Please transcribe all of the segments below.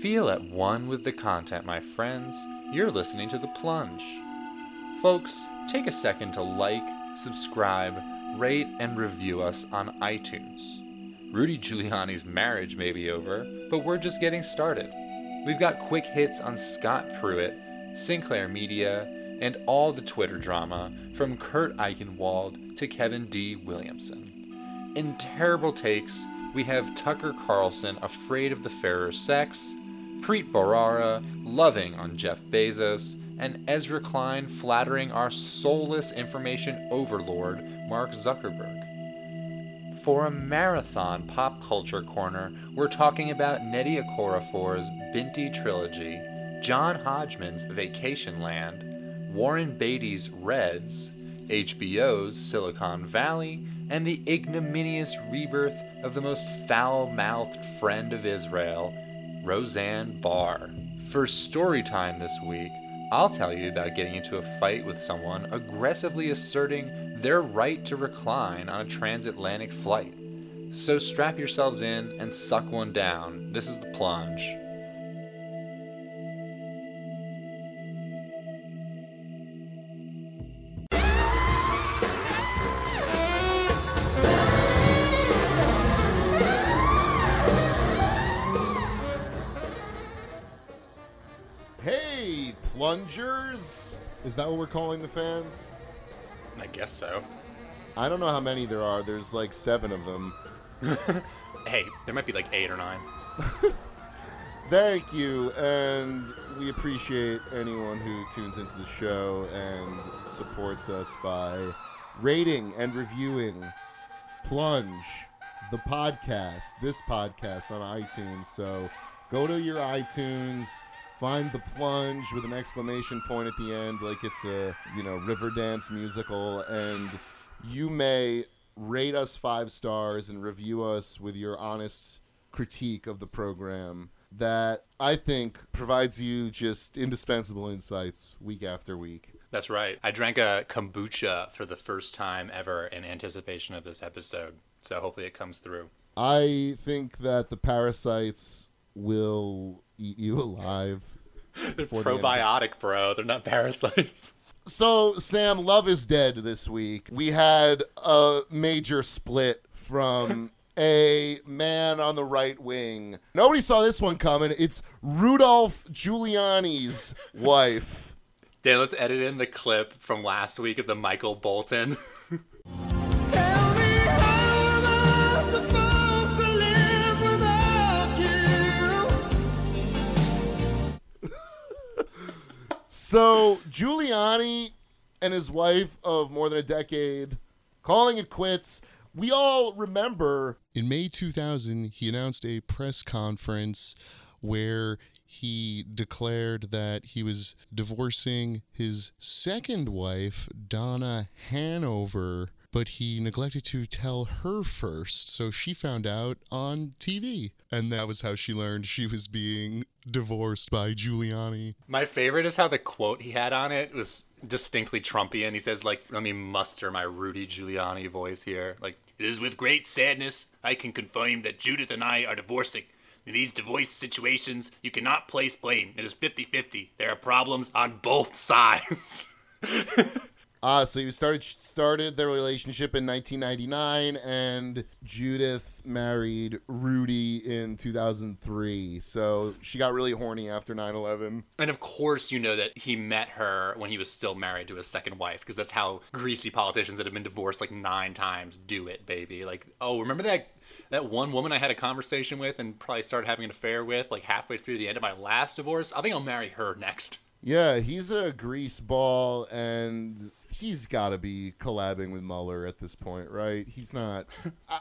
Feel at one with the content, my friends. You're listening to The Plunge. Folks, take a second to like, subscribe, rate, and review us on iTunes. Rudy Giuliani's marriage may be over, but we're just getting started. We've got quick hits on Scott Pruitt, Sinclair Media, and all the Twitter drama from Kurt Eichenwald to Kevin D. Williamson. In terrible takes, we have Tucker Carlson afraid of the fairer sex, Preet Bharara loving on Jeff Bezos, and Ezra Klein flattering our soulless information overlord, Mark Zuckerberg. For a marathon pop culture corner, we're talking about Nnedi Okorafor's Binti trilogy, John Hodgman's Vacation Land, Warren Beatty's Reds, HBO's Silicon Valley, and the ignominious rebirth of the most foul mouthed friend of Israel, Roseanne Barr. For story time this week, I'll tell you about getting into a fight with someone aggressively asserting their right to recline on a transatlantic flight. So strap yourselves in and suck one down. This is the plunge. Is that what we're calling the fans? I guess so. I don't know how many there are. There's like seven of them. Hey, there might be like eight or nine. Thank you, and we appreciate anyone who tunes into the show and supports us by rating and reviewing Plunge, the podcast, this podcast on iTunes. So go to your iTunes, find the plunge with an exclamation point at the end, like it's a you know river dance musical, and you may rate us five stars and review us with your honest critique of the program that I think provides you just indispensable insights week after week. That's right. I drank a kombucha for the first time ever in anticipation of this episode. So hopefully it comes through. I think that the parasites will eat you alive. They're before the probiotic, bro. They're not parasites. So, Sam, Love is Dead this week. We had a major split from a man on the right wing. Nobody saw this one coming. It's Rudolph Giuliani's wife. Dan, let's edit in the clip from last week of the Michael Bolton. So Giuliani and his wife of more than a decade calling it quits. We all remember In May 2000, he announced a press conference where he declared that he was divorcing his second wife, Donna Hanover, but he neglected to tell her first, so she found out on TV. And that was how she learned she was being divorced by Giuliani. My favorite is how the quote he had on it was distinctly Trumpian. He says, like, let me muster my Rudy Giuliani voice here. Like, it is with great sadness I can confirm that Judith and I are divorcing. In these divorce situations, you cannot place blame. It is 50 50. There are problems on both sides. Uh, so you started started their relationship in 1999, and Judith married Rudy in 2003. So she got really horny after 9/11. And of course, you know that he met her when he was still married to his second wife, because that's how greasy politicians that have been divorced like nine times do it, baby. Like, oh, remember that that one woman I had a conversation with and probably started having an affair with like halfway through the end of my last divorce? I think I'll marry her next. Yeah, he's a grease ball, and he's got to be collabing with Mueller at this point, right? He's not.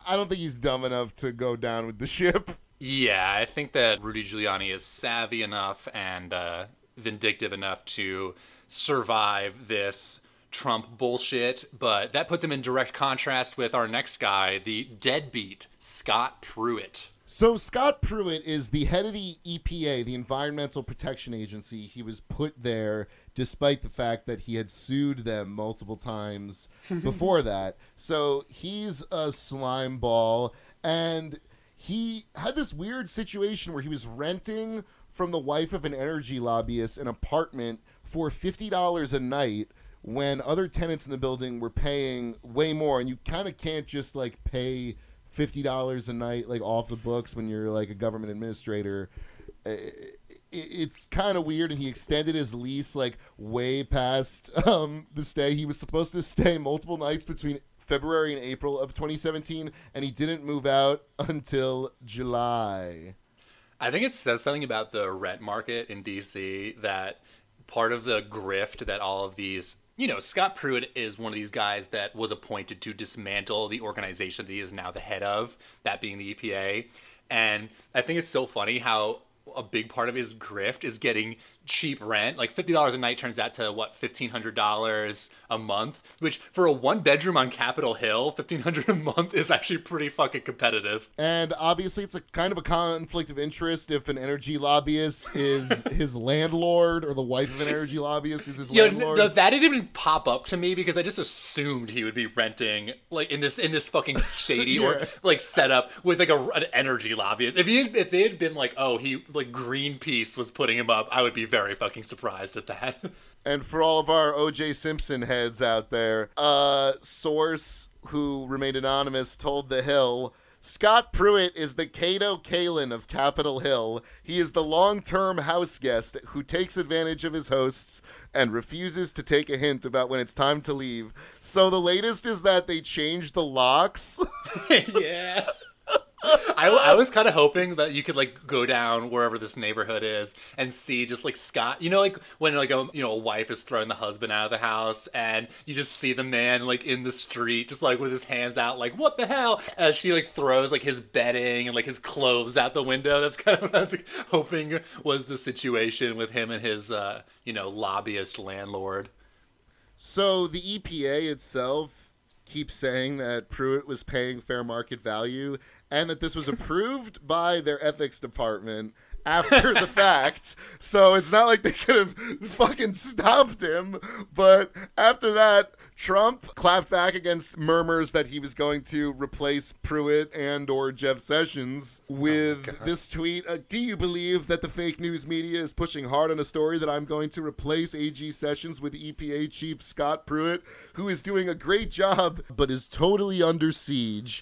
I don't think he's dumb enough to go down with the ship. Yeah, I think that Rudy Giuliani is savvy enough and uh, vindictive enough to survive this Trump bullshit, but that puts him in direct contrast with our next guy, the deadbeat Scott Pruitt. So Scott Pruitt is the head of the EPA, the Environmental Protection Agency. He was put there despite the fact that he had sued them multiple times before that. So he's a slime ball and he had this weird situation where he was renting from the wife of an energy lobbyist an apartment for $50 a night when other tenants in the building were paying way more and you kind of can't just like pay $50 a night like off the books when you're like a government administrator it's kind of weird and he extended his lease like way past um, the stay. He was supposed to stay multiple nights between february and april of 2017 and he didn't move out until july. I think it says something about the rent market in DC that part of the grift that all of these, you know, Scott Pruitt is one of these guys that was appointed to dismantle the organization that he is now the head of, that being the EPA. And I think it's so funny how a big part of his grift is getting cheap rent. Like $50 a night turns out to what, $1,500 a month, which for a one bedroom on Capitol Hill, 1,500 a month is actually pretty fucking competitive. and obviously it's a kind of a conflict of interest if an energy lobbyist is his landlord or the wife of an energy lobbyist is his Yeah, landlord no, that didn't even pop up to me because I just assumed he would be renting like in this in this fucking shady or Yeah. like setup with like a, an energy lobbyist. If he had, if they had been like, oh, he like Greenpeace was putting him up, I would be very fucking surprised at that. And for all of our OJ Simpson heads out there, source who remained anonymous told The Hill Scott Pruitt is the Kato Kaelin of Capitol Hill. He is the long term house guest who takes advantage of his hosts and refuses to take a hint about when it's time to leave. So the latest is that they changed the locks. yeah. I, I was kind of hoping that you could like go down wherever this neighborhood is and see just like Scott, you know, like when like a you know a wife is throwing the husband out of the house and you just see the man like in the street just like with his hands out like what the hell as she like throws like his bedding and like his clothes out the window. That's kind of what I was like, hoping was the situation with him and his uh you know lobbyist landlord. So the EPA itself keeps saying that Pruitt was paying fair market value and that this was approved by their ethics department after the fact. So it's not like they could have fucking stopped him. But after that, Trump clapped back against murmurs that he was going to replace Pruitt and or Jeff Sessions with this tweet. Uh, Do you believe that the fake news media is pushing hard on a story that I'm going to replace AG Sessions with EPA Chief Scott Pruitt, who is doing a great job but is totally under siege?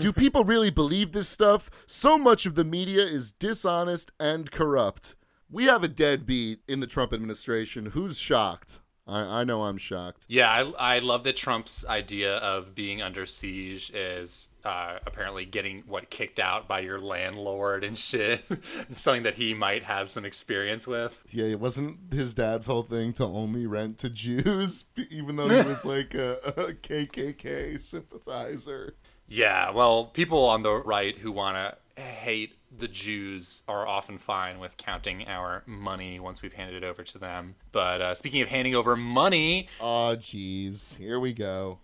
Do people really believe this stuff? So much of the media is dishonest and corrupt. We have a deadbeat in the Trump administration. Who's shocked? I, I know I'm shocked. Yeah, I, I love that Trump's idea of being under siege is uh, apparently getting what kicked out by your landlord and shit. Something that he might have some experience with. Yeah, it wasn't his dad's whole thing to only rent to Jews, even though he was like a, a KKK sympathizer. Yeah, well, people on the right who want to hate the Jews are often fine with counting our money once we've handed it over to them. But uh, speaking of handing over money, Oh, jeez. Here we go.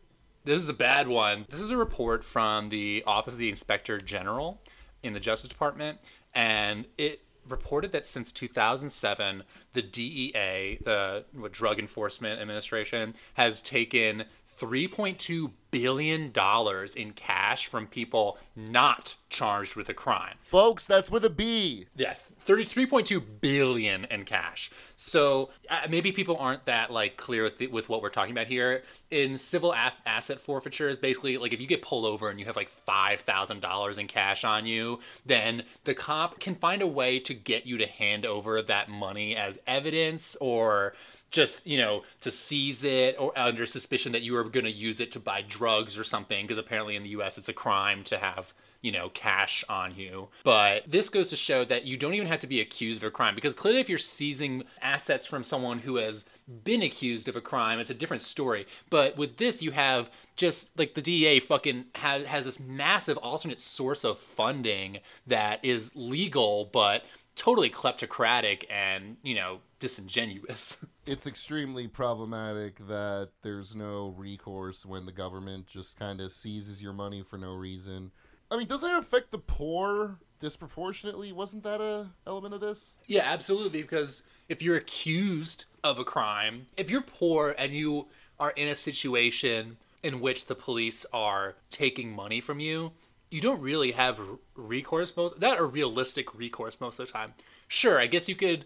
This is a bad one. This is a report from the Office of the Inspector General in the Justice Department, and it reported that since 2007, the DEA, the what, Drug Enforcement Administration, has taken 3.2 billion dollars in cash from people not charged with a crime. Folks, that's with a B. Yeah, 33.2 billion in cash. So uh, maybe people aren't that like clear with, the, with what we're talking about here. In civil a- asset forfeitures, basically, like if you get pulled over and you have like five thousand dollars in cash on you, then the cop can find a way to get you to hand over that money as evidence or just you know to seize it or under suspicion that you are going to use it to buy drugs or something because apparently in the US it's a crime to have you know cash on you. But this goes to show that you don't even have to be accused of a crime because clearly if you're seizing assets from someone who has been accused of a crime it's a different story. But with this you have just like the DEA fucking has, has this massive alternate source of funding that is legal but totally kleptocratic and you know disingenuous It's extremely problematic that there's no recourse when the government just kind of seizes your money for no reason. I mean, doesn't it affect the poor disproportionately? Wasn't that a element of this? Yeah, absolutely. Because if you're accused of a crime, if you're poor and you are in a situation in which the police are taking money from you, you don't really have recourse most that or realistic recourse most of the time. Sure, I guess you could.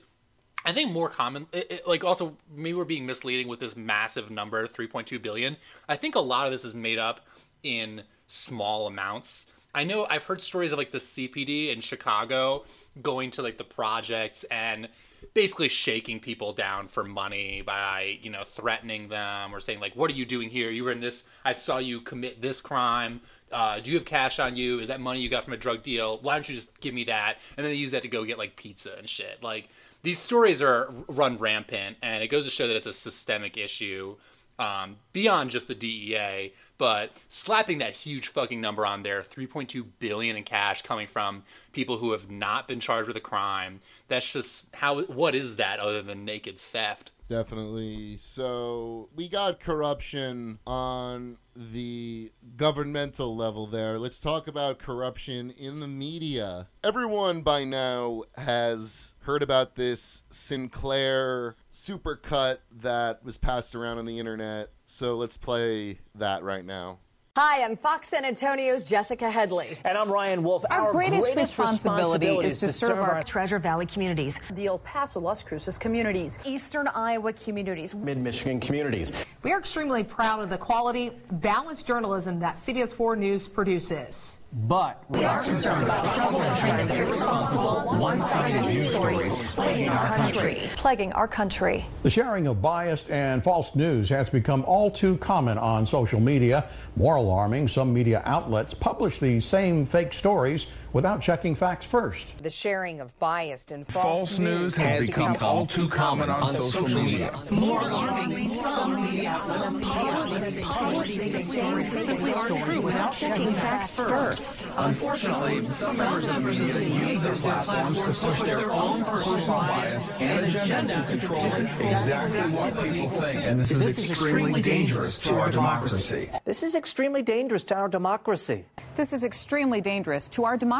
I think more common, it, it- like also maybe we're being misleading with this massive number, 3.2 billion. I think a lot of this is made up in small amounts. I know I've heard stories of like the CPD in Chicago going to like the projects and basically shaking people down for money by you know threatening them or saying like what are you doing here you were in this i saw you commit this crime uh, do you have cash on you is that money you got from a drug deal why don't you just give me that and then they use that to go get like pizza and shit like these stories are run rampant and it goes to show that it's a systemic issue um, beyond just the DEA, but slapping that huge fucking number on there, 3.2 billion in cash coming from people who have not been charged with a crime. That's just how. What is that other than naked theft? Definitely. So we got corruption on the governmental level there. Let's talk about corruption in the media. Everyone by now has heard about this Sinclair supercut that was passed around on the internet. So let's play that right now. Hi, I'm Fox San Antonio's Jessica Headley. And I'm Ryan Wolf. Our greatest responsibility is to serve our Treasure Valley communities, the El Paso, Las Cruces communities, Eastern Iowa communities. mid Michigan communities. We are extremely proud of the quality, balanced journalism that CBS 4 News produces. But we are concerned about the trouble and trend of irresponsible, one-sided news stories plaguing our country. plaguing our country. The sharing of biased and false news has become all too common on social media. More alarming, some media outlets publish these same fake stories without checking facts first. The sharing of biased and False news has become all too common on social media. More alarming, some media outlets publish these stories simply aren't true without checking facts first. Unfortunately, some members of the media use their platforms to push their own personal bias and agenda to control exactly what people think. And this is extremely dangerous to our democracy. This is extremely dangerous to our democracy. This is extremely dangerous to our democracy.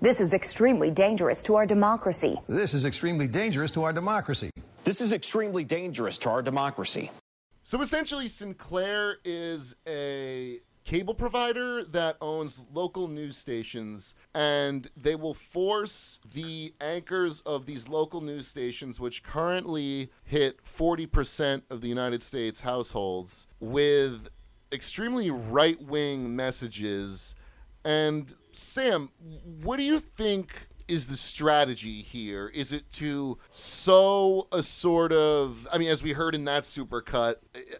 This is extremely dangerous to our democracy. This is extremely dangerous to our democracy. This is extremely dangerous to our democracy. So essentially, Sinclair is a cable provider that owns local news stations, and they will force the anchors of these local news stations, which currently hit 40% of the United States households, with extremely right wing messages. And Sam, what do you think is the strategy here? Is it to sow a sort of, I mean, as we heard in that supercut,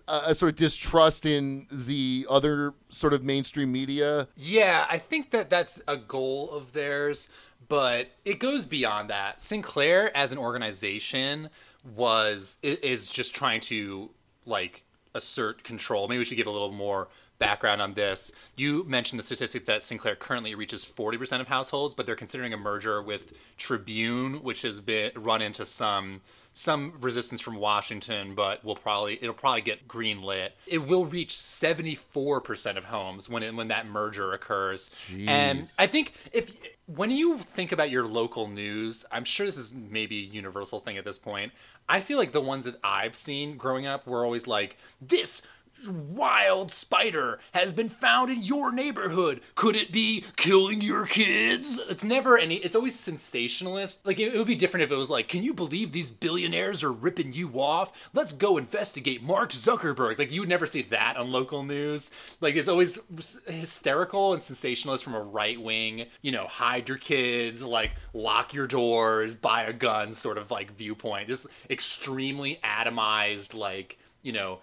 a, a sort of distrust in the other sort of mainstream media? Yeah, I think that that's a goal of theirs, but it goes beyond that. Sinclair as an organization was is just trying to like assert control. Maybe we should give a little more background on this. You mentioned the statistic that Sinclair currently reaches 40% of households, but they're considering a merger with Tribune, which has been run into some some resistance from Washington, but will probably it'll probably get green lit. It will reach 74% of homes when it, when that merger occurs. And I think if when you think about your local news, I'm sure this is maybe a universal thing at this point. I feel like the ones that I've seen growing up were always like this wild spider has been found in your neighborhood. Could it be killing your kids? It's never any. It's always sensationalist. Like it, it would be different if it was like, can you believe these billionaires are ripping you off? Let's go investigate Mark Zuckerberg. Like you would never see that on local news. Like it's always hysterical and sensationalist from a right wing. You know, hide your kids, like lock your doors, buy a gun, sort of like viewpoint. This extremely atomized, like you know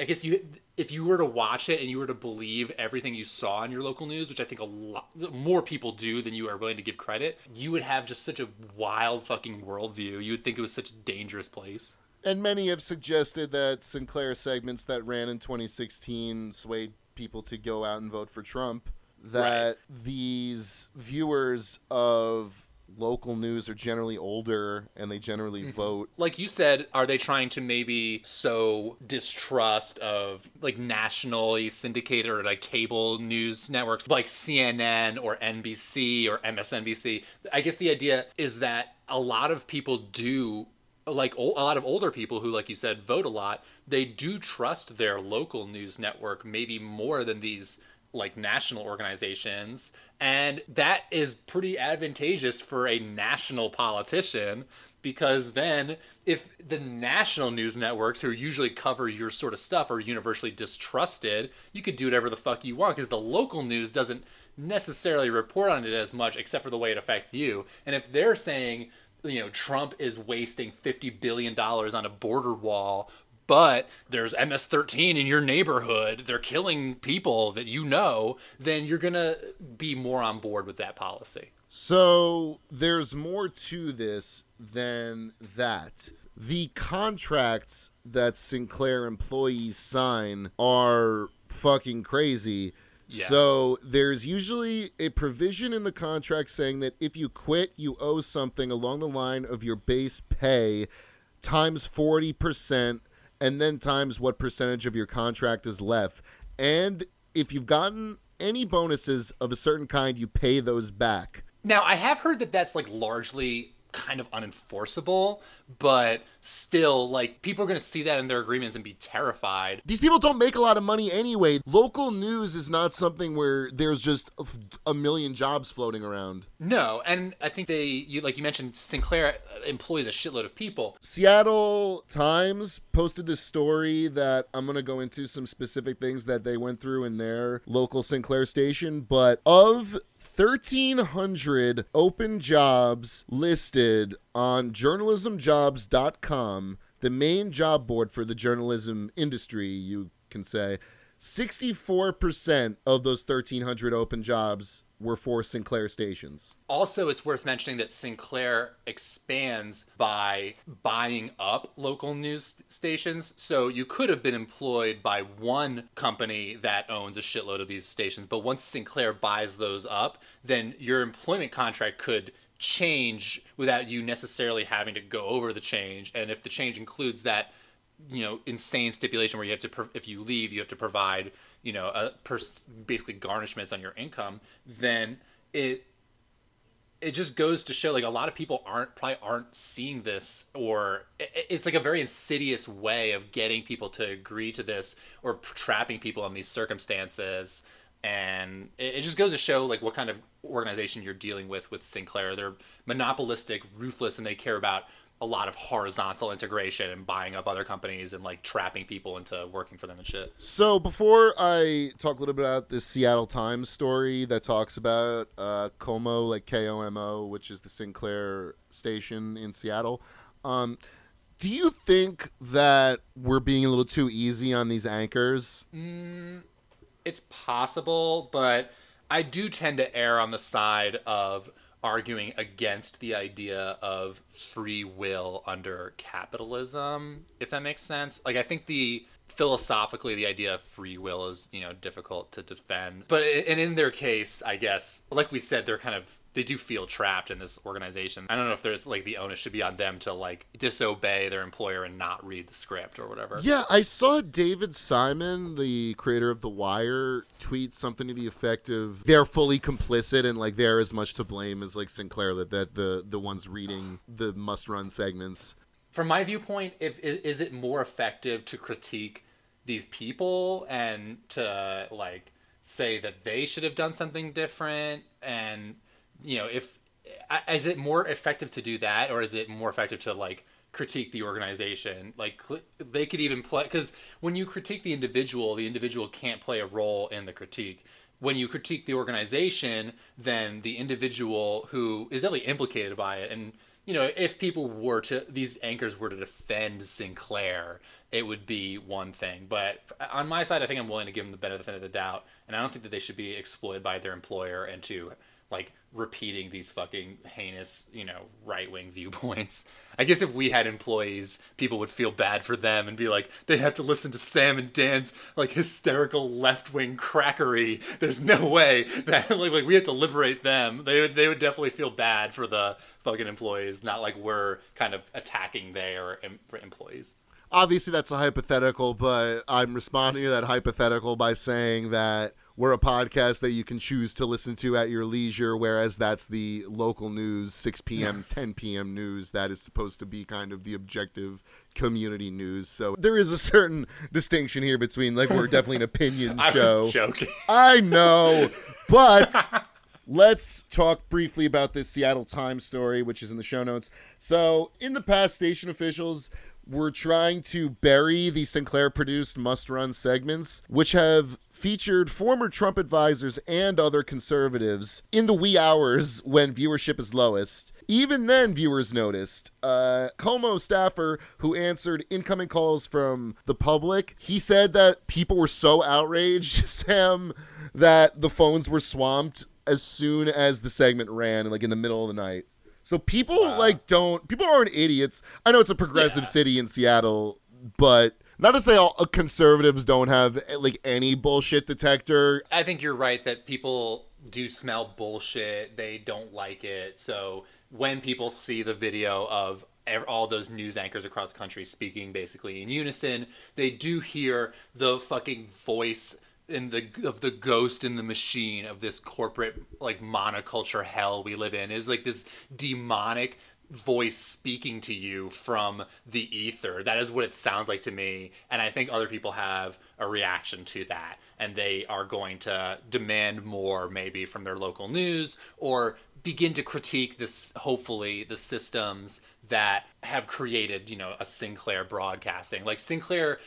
I guess you if you were to watch it and you were to believe everything you saw in your local news, which I think a lot more people do than you are willing to give credit, you would have just such a wild fucking worldview. You would think it was such a dangerous place. And many have suggested that Sinclair segments that ran in 2016 swayed people to go out and vote for Trump. That these viewers of local news are generally older and they generally Mm-hmm. vote. like you said, are they trying to maybe sow distrust of like nationally syndicated or like cable news networks like CNN or NBC or MSNBC? I guess the idea is that a lot of people do like a lot of older people who like you said vote a lot they do trust their local news network maybe more than these like national organizations and that is pretty advantageous for a national politician because then if the national news networks who usually cover your sort of stuff are universally distrusted you could do whatever the fuck you want because the local news doesn't necessarily report on it as much except for the way it affects you. And if they're saying you know Trump is wasting 50 billion dollars on a border wall but there's MS13 in your neighborhood they're killing people that you know then you're going to be more on board with that policy So there's more to this than that. The contracts that Sinclair employees sign are fucking crazy. Yes. So there's usually a provision in the contract saying that if you quit, you owe something along the line of your base pay times 40% and then times what percentage of your contract is left. And if you've gotten any bonuses of a certain kind, you pay those back. Now, I have heard that that's like largely kind of unenforceable, but still, like, people are going to see that in their agreements and be terrified. These people don't make a lot of money anyway. Local news is not something where there's just a- million jobs floating around. No, and I think they, you like you mentioned, Sinclair employs a shitload of people. Seattle Times posted this story that I'm going to go into some specific things that they went through in their local Sinclair station, but of 1,300 open jobs listed on journalismjobs.com, the main job board for the journalism industry, you can say, 64% of those 1,300 open jobs were for Sinclair stations. Also, it's worth mentioning that Sinclair expands by buying up local news stations. So you could have been employed by one company that owns a shitload of these stations, but once Sinclair buys those up, then your employment contract could change without you necessarily having to go over the change. And if the change includes that, you know, insane stipulation where you have to, if you leave, you have to provide, you know, a pers- basically garnishments on your income, then it it just goes to show like a lot of people aren't probably aren't seeing this or it's like a very insidious way of getting people to agree to this or trapping people in these circumstances. And it just goes to show like what kind of organization you're dealing with with sinclair. They're monopolistic ruthless and they care about a lot of horizontal integration and buying up other companies and like trapping people into working for them and shit So before I talk a little bit about this Seattle Times story that talks about uh, KOMO, like K O M O, which is the Sinclair station in Seattle, um, do you think that we're being a little too easy on these anchors? Mm, it's possible, but I do tend to err on the side of arguing against the idea of free will under capitalism, if that makes sense. Like, I think the philosophically the idea of free will is you know difficult to defend but and in their case i guess like we said they're kind of they do feel trapped in this organization i don't know if there's like the onus should be on them to like disobey their employer and not read the script or whatever Yeah, I saw David Simon, the creator of The Wire, tweet something to the effect of they're fully complicit and like they're as much to blame as like Sinclair that, that the the ones reading the must run segments. from my viewpoint, if is it more effective to critique these people and to like say that they should have done something different and you know if is it more effective to do that or is it more effective to like critique the organization? Like they could even play because when you critique the individual the individual can't play a role in the critique. When you critique the organization then the individual who is really implicated by it and you know if people were to these anchors were to defend sinclair it would be one thing. But uh, on my side i think i'm willing to give them the benefit of the doubt and i don't think that they should be exploited by their employer and to like repeating these fucking heinous, you know, right wing viewpoints. I guess if we had employees, people would feel bad for them and be like, they have to listen to Sam and Dan's like hysterical left wing crackery. There's no way that like, like we have to liberate them. They would they would definitely feel bad for the fucking employees, not like we're kind of attacking their em- employees. Obviously, that's a hypothetical, but I'm responding to that hypothetical by saying that we're a podcast that you can choose to listen to at your leisure, whereas that's the local news, 6 p.m., 10 p.m. news that is supposed to be kind of the objective community news. So there is a certain distinction here between, like, we're definitely an opinion I show. joking. I know, but let's talk briefly about this Seattle Times story, which is in the show notes. So, in the past, station officials were trying to bury the Sinclair produced must run segments, which have featured former Trump advisors and other conservatives in the wee hours when viewership is lowest. Even then, viewers noticed. Uh, KOMO staffer who answered incoming calls from the public, he said that people were so outraged, Sam, that the phones were swamped as soon as the segment ran, like in the middle of the night. So people like don't people aren't idiots. I know it's a progressive city in Seattle, but not to say all uh, conservatives don't have like any bullshit detector. I think you're right that people do smell bullshit. They don't like it. So when people see the video of all those news anchors across the country speaking basically in unison, they do hear the fucking voice in the of the ghost in the machine of this corporate like monoculture hell we live in is like this demonic voice speaking to you from the ether. That is what it sounds like to me. And I think other people have a reaction to that. And they are going to demand more, maybe from their local news, or begin to critique this, hopefully, the systems that have created, you know, a Sinclair broadcasting. Like Sinclair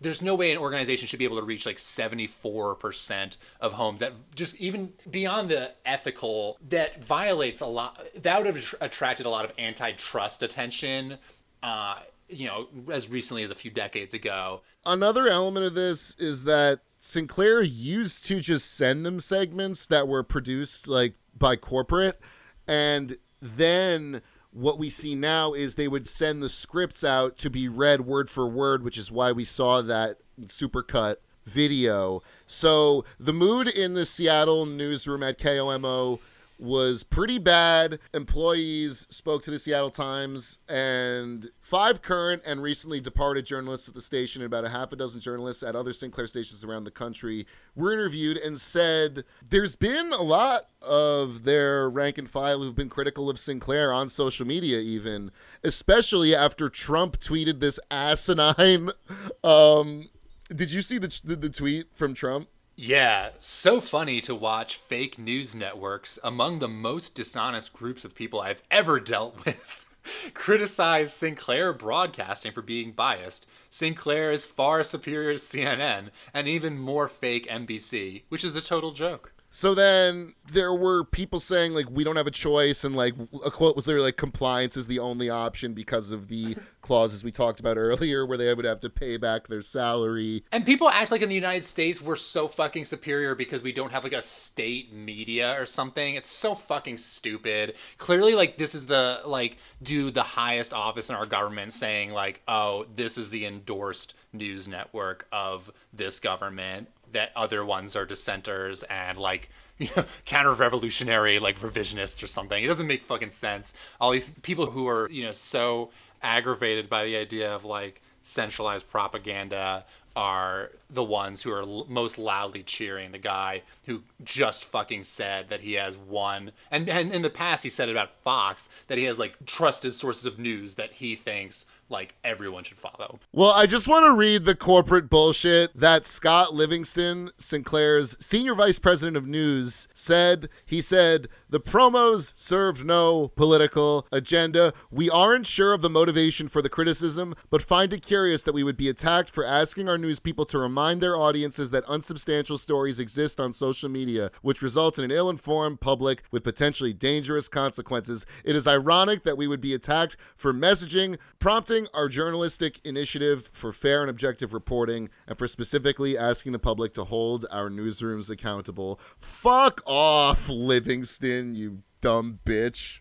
there's no way an organization should be able to reach like 74% of homes that just even beyond the ethical that violates a lot that would have attracted a lot of antitrust attention uh you know as recently as a few decades ago. Another element of this is that Sinclair used to just send them segments that were produced like by corporate and then what we see now is they would send the scripts out to be read word for word, which is why we saw that supercut video. So the mood in the Seattle newsroom at KOMO was pretty bad. Employees spoke to the Seattle Times, and five current and recently departed journalists at the station, and about a half a dozen journalists at other Sinclair stations around the country, were interviewed and said there's been a lot of their rank and file who've been critical of Sinclair on social media, even, especially after Trump tweeted this asinine. Um, did you see the, the, the tweet from Trump? Yeah, so funny to watch fake news networks among the most dishonest groups of people I've ever dealt with criticize Sinclair Broadcasting for being biased. Sinclair is far superior to CNN and even more fake NBC, which is a total joke. So then there were people saying like we don't have a choice, and like a quote was there like compliance is the only option because of the clauses we talked about earlier, where they would have to pay back their salary. And people act like in the United States we're so fucking superior because we don't have like a state media or something. It's so fucking stupid. Clearly, like this is the like do the highest office in our government saying like, oh, this is the endorsed news network of this government. That other ones are dissenters and like you know, counter-revolutionary, like revisionists or something. It doesn't make fucking sense. All these people who are you know so aggravated by the idea of like centralized propaganda are the ones who are l- most loudly cheering the guy who just fucking said that he has one and, and in the past he said about Fox that he has like trusted sources of news that he thinks like everyone should follow. Well, I just want to read the corporate bullshit that Scott Livingston, Sinclair's senior vice president of news, said. He said, The promos served no political agenda. We aren't sure of the motivation for the criticism, but find it curious that we would be attacked for asking our news people to remind their audiences that unsubstantial stories exist on social media, which result in an ill informed public with potentially dangerous consequences. It is ironic that we would be attacked for messaging, prompting our journalistic initiative for fair and objective reporting, and for specifically asking the public to hold our newsrooms accountable. Fuck off, Livingston, you dumb bitch.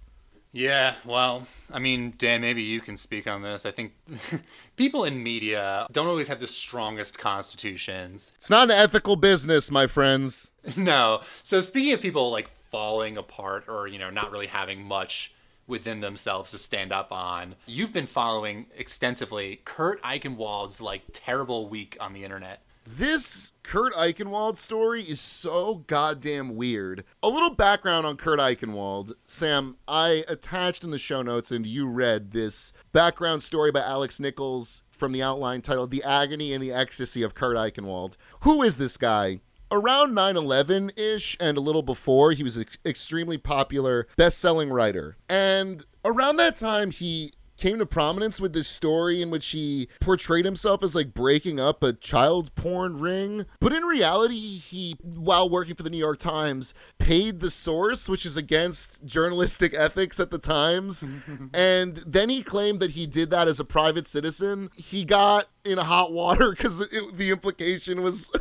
Yeah, well, I mean, Dan, maybe you can speak on this. I think people in media don't always have the strongest constitutions. It's not an ethical business, my friends. No. So speaking of people like falling apart or, you know, not really having much within themselves to stand up on, you've been following extensively Kurt Eichenwald's like terrible week on the internet. This Kurt Eichenwald story is so goddamn weird. A little background on Kurt Eichenwald. Sam, I attached in the show notes and you read this background story by Alex Nichols from the outline titled The Agony and the Ecstasy of Kurt Eichenwald. Who is this guy? Around 9 11 ish and a little before, he was an extremely popular best selling writer. And around that time, he came to prominence with this story in which he portrayed himself as like breaking up a child porn ring. But in reality, he, while working for the New York Times, paid the source, which is against journalistic ethics at the Times. and then he claimed that he did that as a private citizen. He got in hot water because the implication was.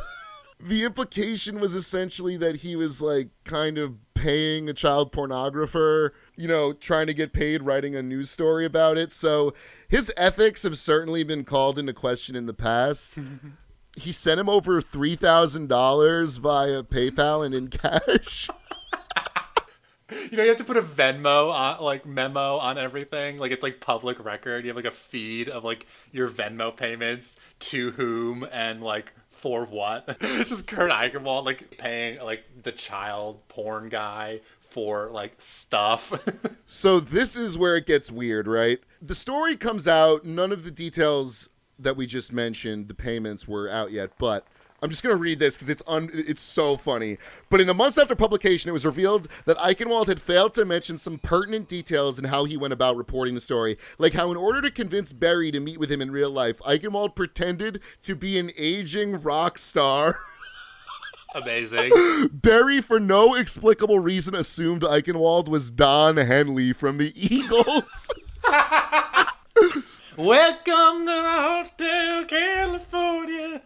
the implication was essentially that he was like kind of paying a child pornographer, you know, trying to get paid writing a news story about it. So his ethics have certainly been called into question in the past. he sent him over $3,000 via PayPal and in cash. You know, you have to put a Venmo on, like memo on everything. Like it's like public record. You have like a feed of like your Venmo payments to whom and like for what. this is Kurt Eichenwald like paying like the child porn guy for like stuff. so this is where it gets weird, right? The story comes out, none of the details that we just mentioned, the payments were out yet, but I'm just gonna read this because it's un- it's so funny. But in the months after publication, it was revealed that Eichenwald had failed to mention some pertinent details in how he went about reporting the story, like how in order to convince Barry to meet with him in real life, Eichenwald pretended to be an aging rock star. Amazing. Barry, for no explicable reason, assumed Eichenwald was Don Henley from the Eagles. Welcome to Hotel California.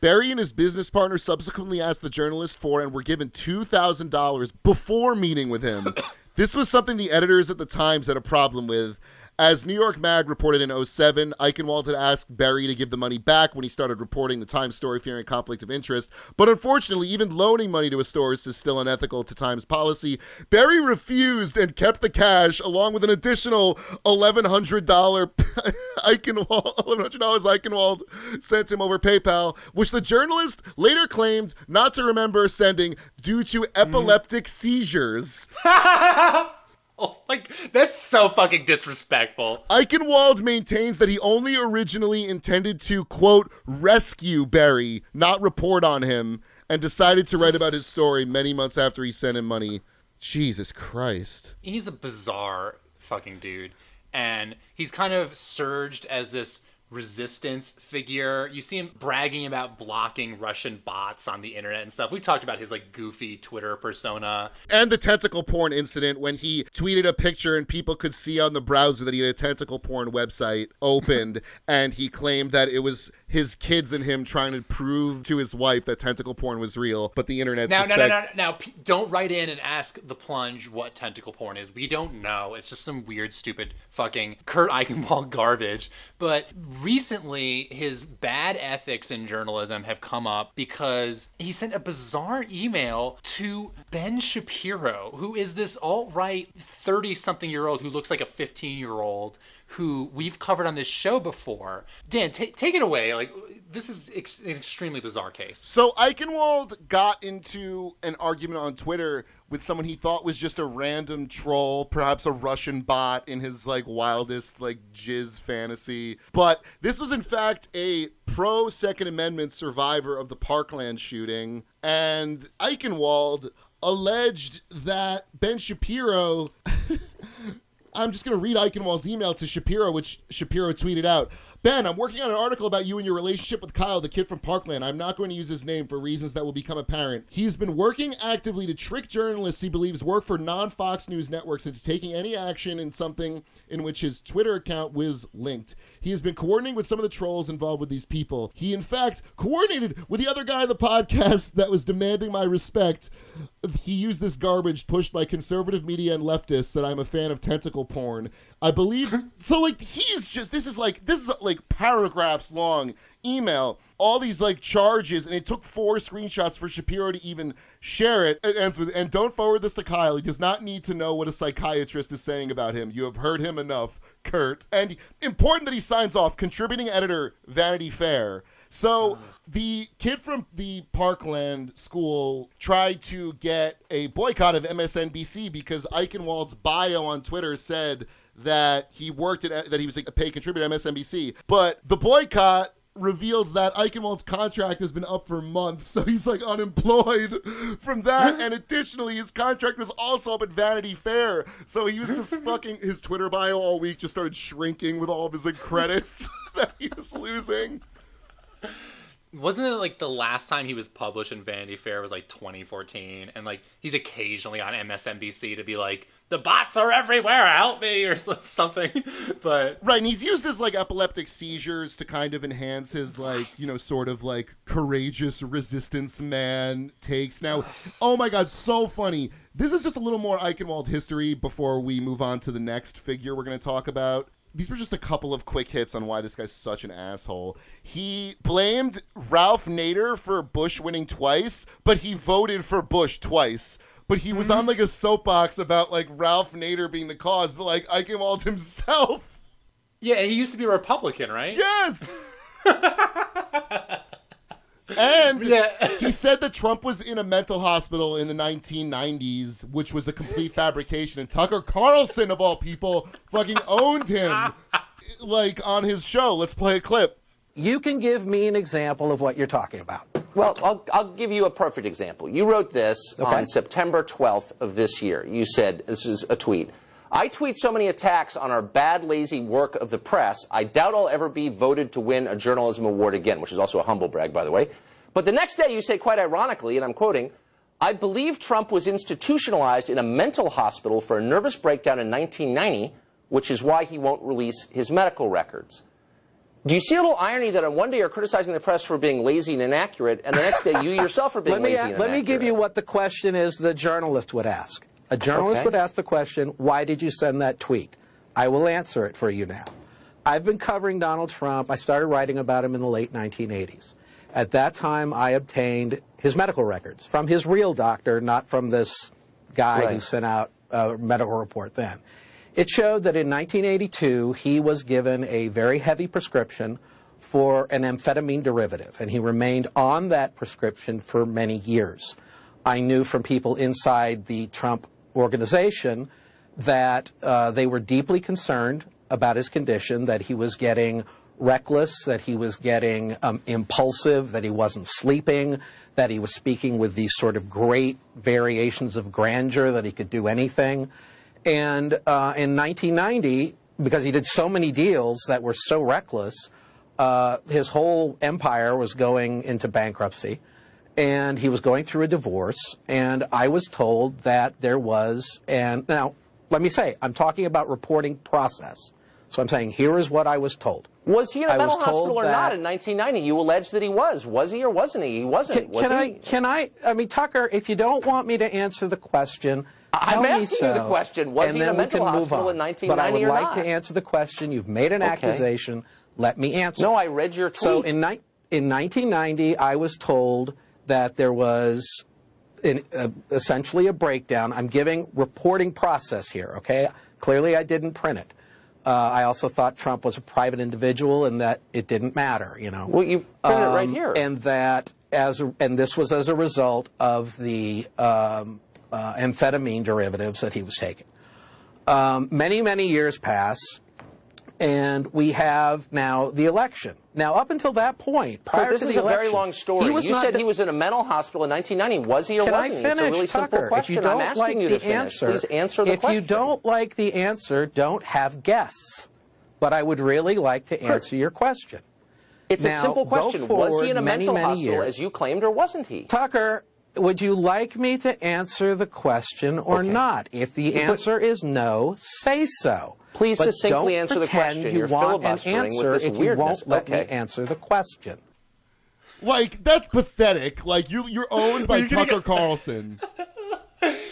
Barry and his business partner subsequently asked the journalist for and were given $2,000 before meeting with him. this was something the editors at the Times had a problem with. As New York Mag reported in 07, Eichenwald had asked Barry to give the money back when he started reporting the Times story fearing conflict of interest. But unfortunately, even loaning money to a source is still unethical to Times policy. Barry refused and kept the cash along with an additional $1,100 Eichenwald, $1,100 Eichenwald sent him over PayPal, which the journalist later claimed not to remember sending due to epileptic seizures. Oh, like that's so fucking disrespectful. Eichenwald maintains that he only originally intended to quote rescue Barry, not report on him, and decided to write about his story many months after he sent him money. Jesus Christ. He's a bizarre fucking dude. And he's kind of surged as this resistance figure. You see him bragging about blocking Russian bots on the internet and stuff. We talked about his like goofy Twitter persona. And the tentacle porn incident when he tweeted a picture and people could see on the browser that he had a tentacle porn website opened and he claimed that it was his kids and him trying to prove to his wife that tentacle porn was real, but the internet Now, suspects no, no, no, no. Now, p- don't write in and ask the plunge what tentacle porn is. We don't know. It's just some weird, stupid, fucking Kurt Eichenwald garbage. But recently, his bad ethics in journalism have come up because he sent a bizarre email to Ben Shapiro, who is this alt right 30 something year old who looks like a 15 year old who we've covered on this show before. Dan, ta take it away. Like, this is ex- an extremely bizarre case. So Eichenwald got into an argument on Twitter with someone he thought was just a random troll, perhaps a Russian bot in his like wildest like jizz fantasy. But this was in fact a pro Second Amendment survivor of the Parkland shooting, and Eichenwald alleged that Ben Shapiro I'm just going to read Eichenwald's email to Shapiro, which Shapiro tweeted out. Ben, I'm working on an article about you and your relationship with Kyle, the kid from Parkland. I'm not going to use his name for reasons that will become apparent. He's been working actively to trick journalists he believes work for non Fox News networks into taking any action in something in which his Twitter account was linked. He has been coordinating with some of the trolls involved with these people. He, in fact, coordinated with the other guy the podcast that was demanding my respect. He used this garbage pushed by conservative media and leftists that I'm a fan of tentacle porn. I believe so. Like he's just this is like this is like paragraphs long email. All these like charges, and it took four screenshots for Shapiro to even share it. It ends with, and don't forward this to Kyle. He does not need to know what a psychiatrist is saying about him. You have heard him enough, Kurt. And important that he signs off, contributing editor, Vanity Fair. So the kid from the Parkland school tried to get a boycott of MSNBC because Eichenwald's bio on Twitter said that he worked at that he was a paid contributor at MSNBC. But the boycott reveals that Eichenwald's contract has been up for months, so he's like unemployed from that. and additionally, his contract was also up at Vanity Fair, so he was just fucking his Twitter bio all week just started shrinking with all of his like, credits that he was losing. Wasn't it like the last time he was published in Vanity Fair was like 2014, and like he's occasionally on MSNBC to be like, "The bots are everywhere, help me" or something. But Right, and he's used his like epileptic seizures to kind of enhance his like, you know, sort of like courageous resistance man takes. Now, oh my god, so funny. This is just a little more Eichenwald history before we move on to the next figure we're going to talk about. These were just a couple of quick hits on why this guy's such an asshole. He blamed Ralph Nader for Bush winning twice, but he voted for Bush twice. But he was on mm-hmm. like a soapbox about like Ralph Nader being the cause, but like Eichenwald himself. yeah, he used to be a Republican, right? Yes. And he said that Trump was in a mental hospital in the 1990s, which was a complete fabrication. And Tucker Carlson, of all people, fucking owned him, like on his show. Let's play a clip. You can give me an example of what you're talking about. Well, I'll, I'll give you a perfect example. You wrote this Okay. on September 12th of this year. You said, this is a tweet. I tweet so many attacks on our bad, lazy work of the press, I doubt I'll ever be voted to win a journalism award again, which is also a humble brag, by the way. But the next day you say, quite ironically, and I'm quoting, I believe Trump was institutionalized in a mental hospital for a nervous breakdown in 1990, which is why he won't release his medical records. Do you see a little irony that on one day you're criticizing the press for being lazy and inaccurate, and the next day you yourself are being Let me, lazy and let me give you what the question is the journalist would ask. A journalist Okay. would ask the question, why did you send that tweet? I will answer it for you now. I've been covering Donald Trump. I started writing about him in the late 1980s. At that time, I obtained his medical records from his real doctor, not from this guy who sent out a medical report then. It showed that in 1982, he was given a very heavy prescription for an amphetamine derivative, and he remained on that prescription for many years. I knew from people inside the Trump organization that uh, they were deeply concerned about his condition, that he was getting reckless, that he was getting um, impulsive, that he wasn't sleeping, that he was speaking with these sort of great variations of grandeur, that he could do anything. And uh, in 1990, because he did so many deals that were so reckless, uh, his whole empire was going into bankruptcy. And he was going through a divorce. And I was told that there was, and now, let me say, I'm talking about reporting process. So I'm saying, here is what I was told. Was he in a I mental hospital or not in 1990? You allege that he was. Was he or wasn't he? He wasn't. Can, was can he? I? Can I? I mean, Tucker, if you don't want me to answer the question, I'm asking you the question. Was he in a mental hospital on. in But I would or like not? to answer the question. You've made an Okay. accusation. Let me answer. No, I read your tweet. So in in 1990, I was told that there was in, uh, essentially a breakdown. I'm giving reporting process here. Okay, clearly I didn't print it. Uh, I also thought Trump was a private individual and that it didn't matter. You know. Well, you printed it right Um, here. And that as a, and this was as a result of the um, uh, amphetamine derivatives that he was taking. Um, many many years pass, and we have now the election. Now, up until that point, prior this to the is a election, very long story. He was you said he was in a mental hospital in 1990. Was he or Can wasn't I he? It's a really Tucker? simple question. If you don't I'm asking like you the to finish. answer, Please answer the if question. you don't like the answer, don't have guests. But I would really like to answer your question. It's a Now, simple go question. Was he in a many, mental many hospital years. as you claimed, or wasn't he? Tucker, would you like me to answer the question or not? If the answer is no, say so. Please but succinctly don't answer the question. You You're want an filibustering with this if you weirdness. won't let Okay. me answer the question. Like that's pathetic. Like you, you're owned by You're Tucker get- Carlson.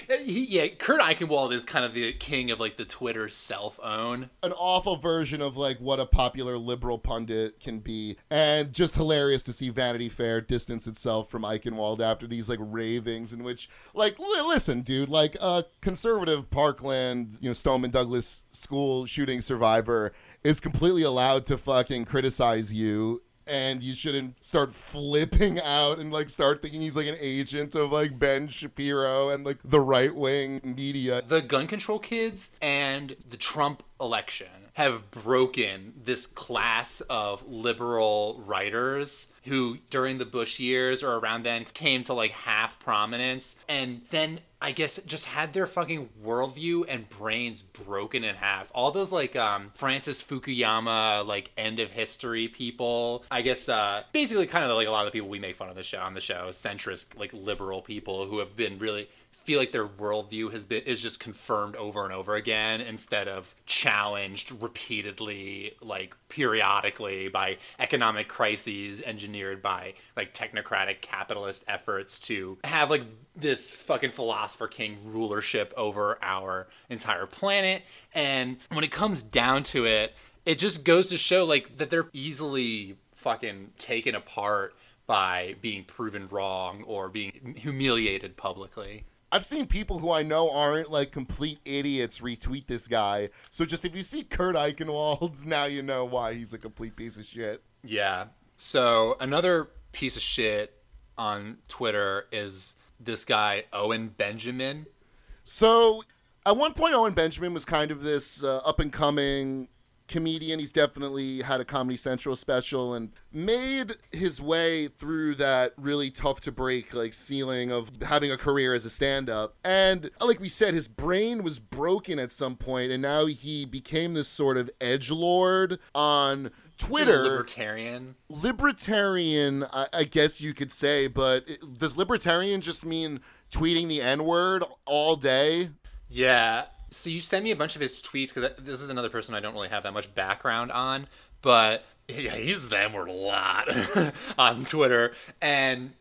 He, yeah, Kurt Eichenwald is kind of the king of like the Twitter self own. An awful version of like what a popular liberal pundit can be, and just hilarious to see Vanity Fair distance itself from Eichenwald after these like ravings in which, like, li- listen, dude, like a conservative Parkland, you know, Stoneman Douglas school shooting survivor is completely allowed to fucking criticize you and you shouldn't start flipping out and like start thinking he's like an agent of like Ben Shapiro and like the right wing media. The gun control kids and the Trump election have broken this class of liberal writers who during the Bush years or around then came to like half prominence and then I guess just had their fucking worldview and brains broken in half. All those like um Francis Fukuyama like end of history people. I guess uh basically kind of like a lot of the people we make fun of the show on the show, centrist like liberal people who have been really feel like their worldview has been is just confirmed over and over again instead of challenged repeatedly like periodically by economic crises engineered by like technocratic capitalist efforts to have like this fucking philosopher king rulership over our entire planet. And when it comes down to it it just goes to show like that they're easily fucking taken apart by being proven wrong or being humiliated publicly I've seen people who I know aren't like complete idiots retweet this guy. So just if you see Kurt Eichenwald's, now you know why he's a complete piece of shit. Yeah. So another piece of shit on Twitter is this guy Owen Benjamin. So at one point, Owen Benjamin was kind of this uh, up and coming comedian. He's definitely had a Comedy Central special and made his way through that really tough to break like ceiling of having a career as a stand up. And like we said, his brain was broken at some point, and now he became this sort of edge lord on Twitter. Libertarian. Libertarian, I, I guess you could say, but it, does libertarian just mean tweeting the N word all day? Yeah. So you sent me a bunch of his tweets because this is another person I don't really have that much background on, but yeah, he's them word a lot on Twitter, and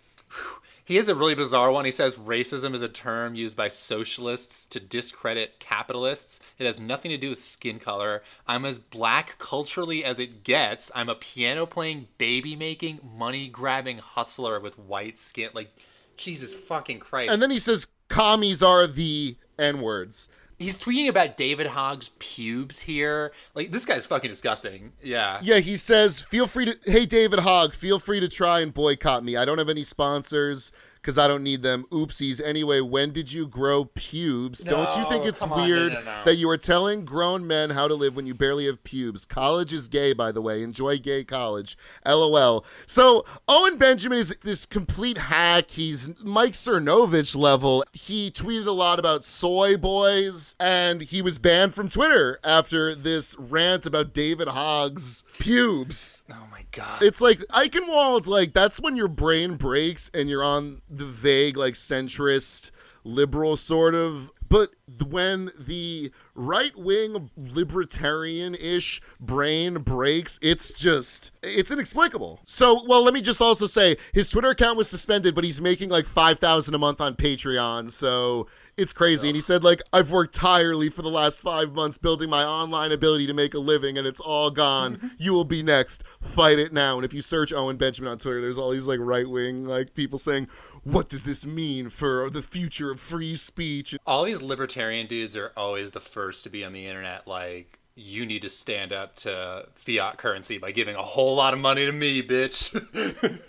he has a really bizarre one. He says racism is a term used by socialists to discredit capitalists. It has nothing to do with skin color. I'm as black culturally as it gets. I'm a piano playing, baby making, money grabbing hustler with white skin. Like, Jesus fucking Christ. And then he says commies are the N words. He's tweeting about David Hogg's pubes here. Like this guy's fucking disgusting. Yeah. Yeah, he says, feel free to, hey, David Hogg, feel free to try and boycott me. I don't have any sponsors because I don't need them. Oopsies. Anyway, when did you grow pubes? don't you think it's come on, no, weird no, no. that you are telling grown men how to live when you barely have pubes? College is gay, by the way. Enjoy gay college. LOL. So, Owen Benjamin is this complete hack. He's Mike Cernovich level. He tweeted a lot about soy boys, and he was banned from Twitter after this rant about David Hogg's pubes. Oh my god. It's like Eichenwald's like that's when your brain breaks and you're on the vague like centrist liberal sort of but when the right wing libertarian ish brain breaks, it's just, it's inexplicable. So, well, let me just also say his Twitter account was suspended, but he's making like 5000 a month on Patreon. So it's crazy. And he said, like, I've worked tirelessly for the last five months building my online ability to make a living, and it's all gone. you will be next. Fight it now. And if you search Owen Benjamin on Twitter, there's all these like right wing like people saying, what does this mean for the future of free speech? All these libertarian dudes are always the first to be on the internet like you need to stand up to fiat currency by giving a whole lot of money to me, bitch.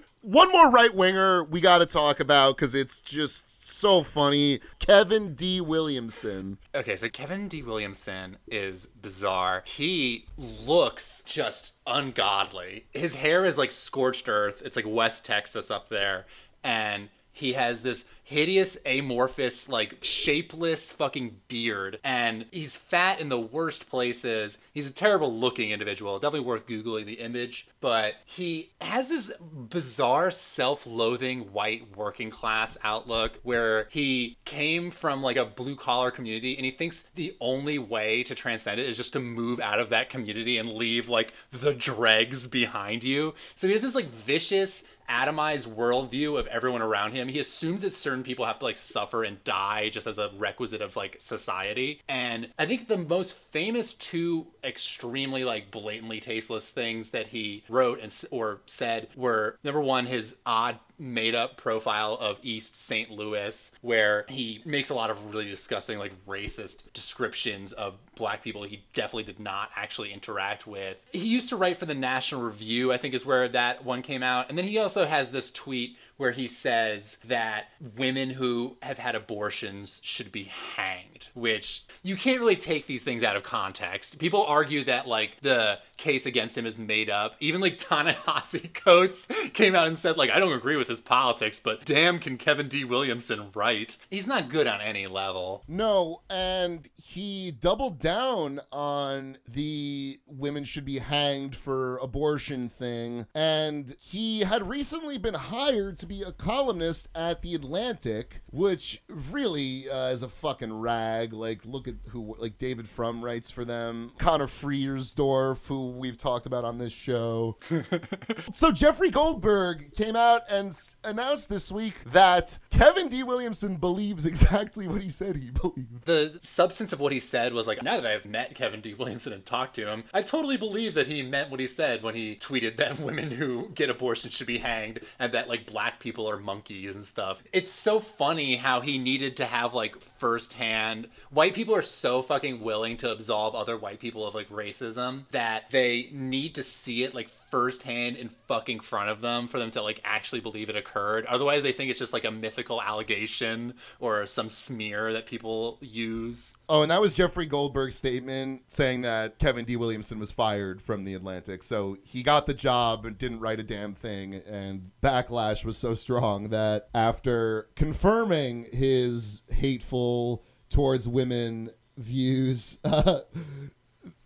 one more right winger we got to talk about because it's just so funny. Kevin D. Williamson. Okay, so Kevin D. Williamson is bizarre. He looks just ungodly. His hair is like scorched earth. It's like West Texas up there. And he has this hideous, amorphous, like shapeless fucking beard. And he's fat in the worst places. He's a terrible looking individual. Definitely worth Googling the image. But he has this bizarre, self loathing white working class outlook where he came from like a blue collar community and he thinks the only way to transcend it is just to move out of that community and leave like the dregs behind you. So he has this like vicious, atomized worldview of everyone around him. He assumes that certain people have to like suffer and die just as a requisite of like society. And I think the most famous two extremely like blatantly tasteless things that he wrote and or said were number one his odd made up profile of East St. Louis where he makes a lot of really disgusting like racist descriptions of black people he definitely did not actually interact with. He used to write for the National Review, I think is where that one came out. And then he also has this tweet where he says that women who have had abortions should be hanged, which you can't really take these things out of context. People argue that like the case against him is made up. Even like Ta-Nehisi Coates came out and said like I don't agree with his politics, but damn can Kevin D. Williamson write. He's not good on any level. No, and he doubled down on the women should be hanged for abortion thing. And he had recently been hired to be a columnist at The Atlantic, which really uh, is a fucking rag. Like, look at who, like, David Frum writes for them, Conor Friedersdorf, who we've talked about on this show. so Jeffrey Goldberg came out and s- announced this week that Kevin D. Williamson believes exactly what he said he believed. The substance of what he said was like, now that I've met Kevin D. Williamson and talked to him, I totally believe that he meant what he said when he tweeted that women who get abortions should be hanged and that like black people are monkeys and stuff. It's so funny how he needed to have like firsthand. White people are so fucking willing to absolve other white people of like racism that they need to see it like firsthand in fucking front of them for them to like actually believe it occurred. Otherwise, they think it's just like a mythical allegation or some smear that people use. Oh, and that was Jeffrey Goldberg's statement saying that Kevin D. Williamson was fired from The Atlantic. So he got the job and didn't write a damn thing. And backlash was so strong that after confirming his hateful towards women views, uh,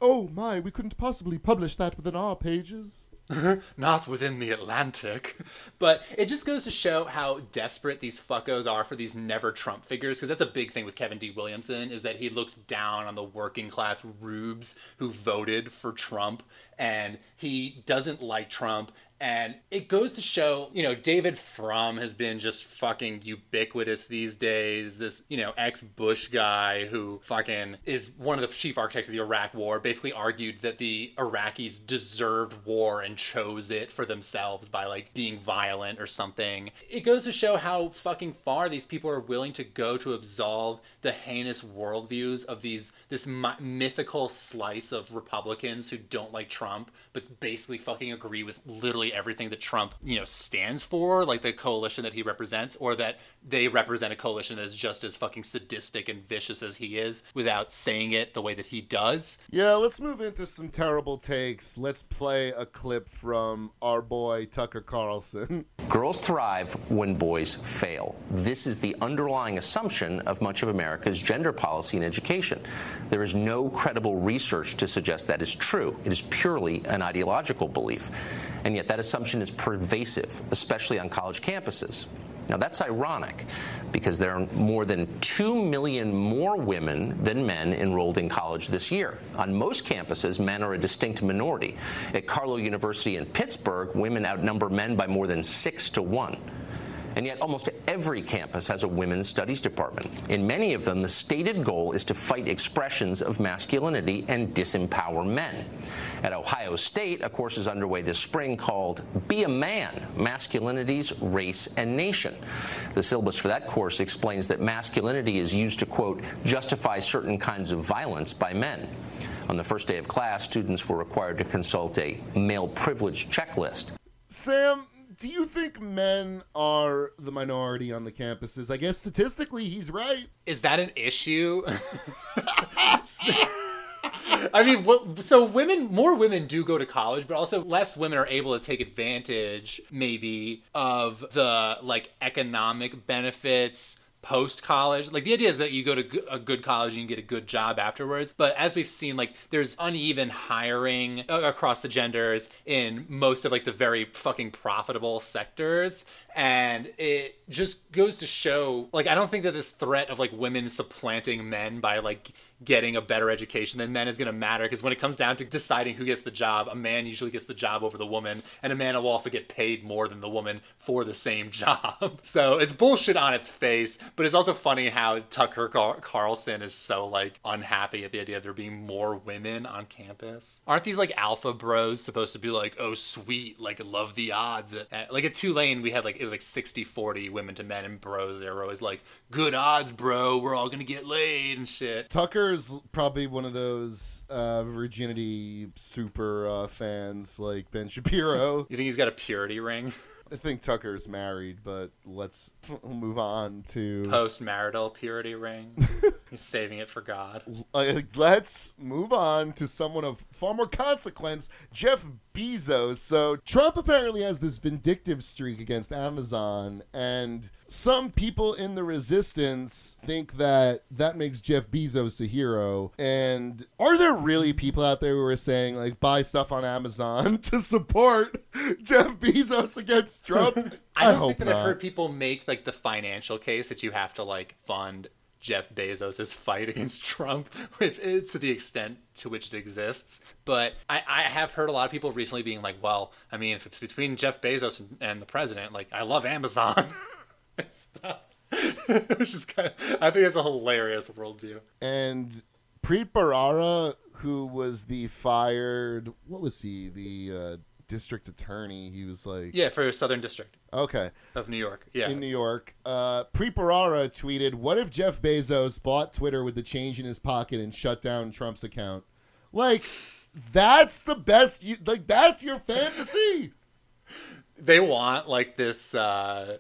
oh my, we couldn't possibly publish that within our pages. Not within the Atlantic. But it just goes to show how desperate these fuckos are for these never Trump figures, because that's a big thing with Kevin D. Williamson, is that he looks down on the working class rubes who voted for Trump, and he doesn't like Trump. And it goes to show, you know, David Frum has been just fucking ubiquitous these days. This, you know, ex Bush guy who fucking is one of the chief architects of the Iraq War basically argued that the Iraqis deserved war and chose it for themselves by like being violent or something. It goes to show how fucking far these people are willing to go to absolve the heinous worldviews of these this mi- mythical slice of Republicans who don't like Trump but basically fucking agree with literally everything that Trump, you know, stands for, like the coalition that he represents, or that they represent a coalition that is just as fucking sadistic and vicious as he is without saying it the way that he does. Yeah, let's move into some terrible takes. Let's play a clip from our boy Tucker Carlson. Girls thrive when boys fail. This is the underlying assumption of much of America's gender policy and education. There is no credible research to suggest that is true. It is purely an ideological belief. And yet, that assumption is pervasive, especially on college campuses. Now, that's ironic because there are more than 2 million more women than men enrolled in college this year. On most campuses, men are a distinct minority. At Carlow University in Pittsburgh, women outnumber men by more than 6 to 1. And yet, almost every campus has a women's studies department. In many of them, the stated goal is to fight expressions of masculinity and disempower men. At Ohio State, a course is underway this spring called Be a Man Masculinities, Race, and Nation. The syllabus for that course explains that masculinity is used to, quote, justify certain kinds of violence by men. On the first day of class, students were required to consult a male privilege checklist. Sam, do you think men are the minority on the campuses? I guess statistically he's right. Is that an issue? I mean, so women, more women do go to college, but also less women are able to take advantage, maybe, of the like economic benefits post college. Like the idea is that you go to a good college and you get a good job afterwards. But as we've seen, like there's uneven hiring across the genders in most of like the very fucking profitable sectors. And it just goes to show, like, I don't think that this threat of like women supplanting men by like getting a better education than men is going to matter because when it comes down to deciding who gets the job, a man usually gets the job over the woman, and a man will also get paid more than the woman for the same job. So it's bullshit on its face, but it's also funny how Tucker Car- Carlson is so like unhappy at the idea of there being more women on campus. Aren't these like alpha bros supposed to be like, oh sweet, like love the odds? At- Like at Tulane, we had like it was like 60 40 women to men, and bros they were always like, good odds, bro, we're all gonna get laid and shit. Tucker's probably one of those uh, virginity super uh, fans like Ben Shapiro. You think he's got a purity ring? I think Tucker's married, but let's move on to Post marital purity ring. he's saving it for God. Uh, let's move on to someone of far more consequence, Jeff Bezos. So, Trump apparently has this vindictive streak against Amazon, and some people in the resistance think that that makes Jeff Bezos a hero. And are there really people out there who are saying, like, buy stuff on Amazon to support Jeff Bezos against Trump? I don't hope think that I've heard people make like the financial case that you have to like fund Jeff Bezos' fight against Trump if, eh, to the extent to which it exists. But I, I have heard a lot of people recently being like, well, I mean, if it's between Jeff Bezos and, and the president, like, I love Amazon and stuff. Which is kind of, I think it's a hilarious worldview. and Preet Bharara, who was the fired, what was he, the uh, district attorney? He was like, Yeah, for Southern District okay, of New York. Yeah. in New York. Uh, Preet Bharara tweeted, "What if Jeff Bezos bought Twitter with the change in his pocket and shut down Trump's account? Like, that's the best. You like, that's your fantasy." they want like this uh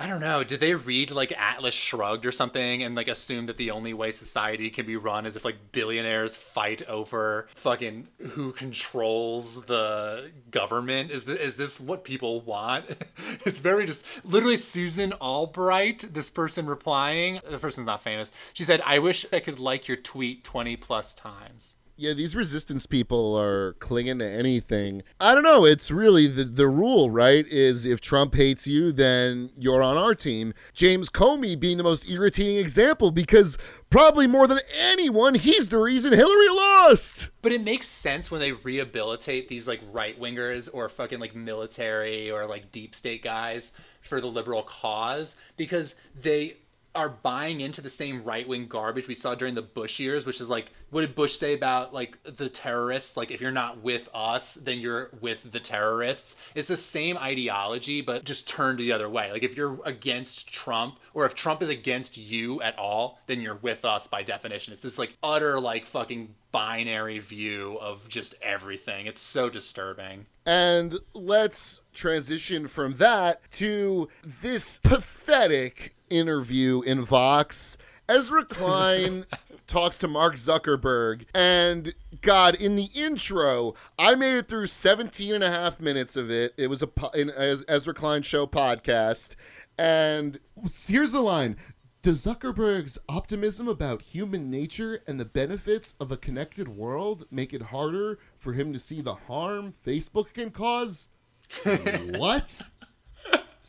I don't know. Did they read like Atlas Shrugged or something and like assume that the only way society can be run is if like billionaires fight over fucking who controls the government? Is this, is this what people want? it's very just literally Susan Albright, this person replying. The person's not famous. She said, "I wish I could like your tweet 20 plus times." Yeah, these resistance people are clinging to anything. I don't know. It's really the, the rule, right? Is if Trump hates you, then you're on our team. James Comey being the most irritating example because probably more than anyone, he's the reason Hillary lost. But it makes sense when they rehabilitate these like right wingers or fucking like military or like deep state guys for the liberal cause because they are buying into the same right wing garbage we saw during the Bush years, which is like, what did Bush say about like the terrorists? Like, if you're not with us, then you're with the terrorists. It's the same ideology, but just turned the other way. Like, if you're against Trump or if Trump is against you at all, then you're with us by definition. It's this like utter like fucking binary view of just everything. It's so disturbing. And let's transition from that to this pathetic interview in Vox. Ezra Klein talks to Mark Zuckerberg. And God, in the intro, I made it through 17 and a half minutes of it. It was a an Ezra Klein show podcast. And here's the line. Does Zuckerberg's optimism about human nature and the benefits of a connected world make it harder for him to see the harm Facebook can cause? what?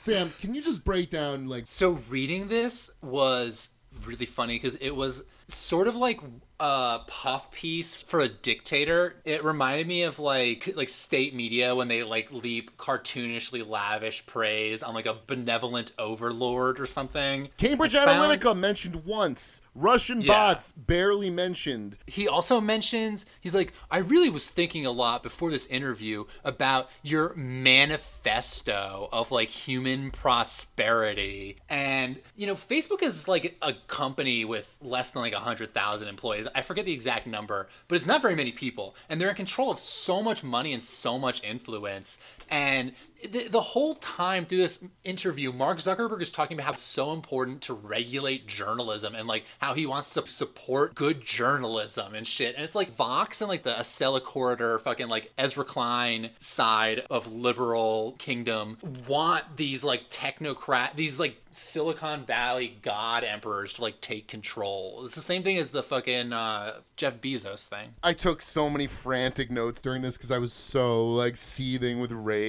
Sam, can you just break down like So reading this was really funny because it was sort of like a puff piece for a dictator. It reminded me of like like state media when they like leap cartoonishly lavish praise on like a benevolent overlord or something. Cambridge I found- Analytica mentioned once, Russian Yeah. bots barely mentioned. He also mentions, he's like, I really was thinking a lot before this interview about your manifesto of like human prosperity. And, you know, Facebook is like a company with less than like 100,000 employees. I forget the exact number, but it's not very many people. And they're in control of so much money and so much influence. And the, the whole time through this interview, Mark Zuckerberg is talking about how it's so important to regulate journalism and like how he wants to support good journalism and shit. And it's like Vox and like the Acela Corridor, fucking like Ezra Klein side of liberal kingdom want these like technocrat, these like Silicon Valley god emperors to like take control. It's the same thing as the fucking uh, Jeff Bezos thing. I took so many frantic notes during this because I was so like seething with rage.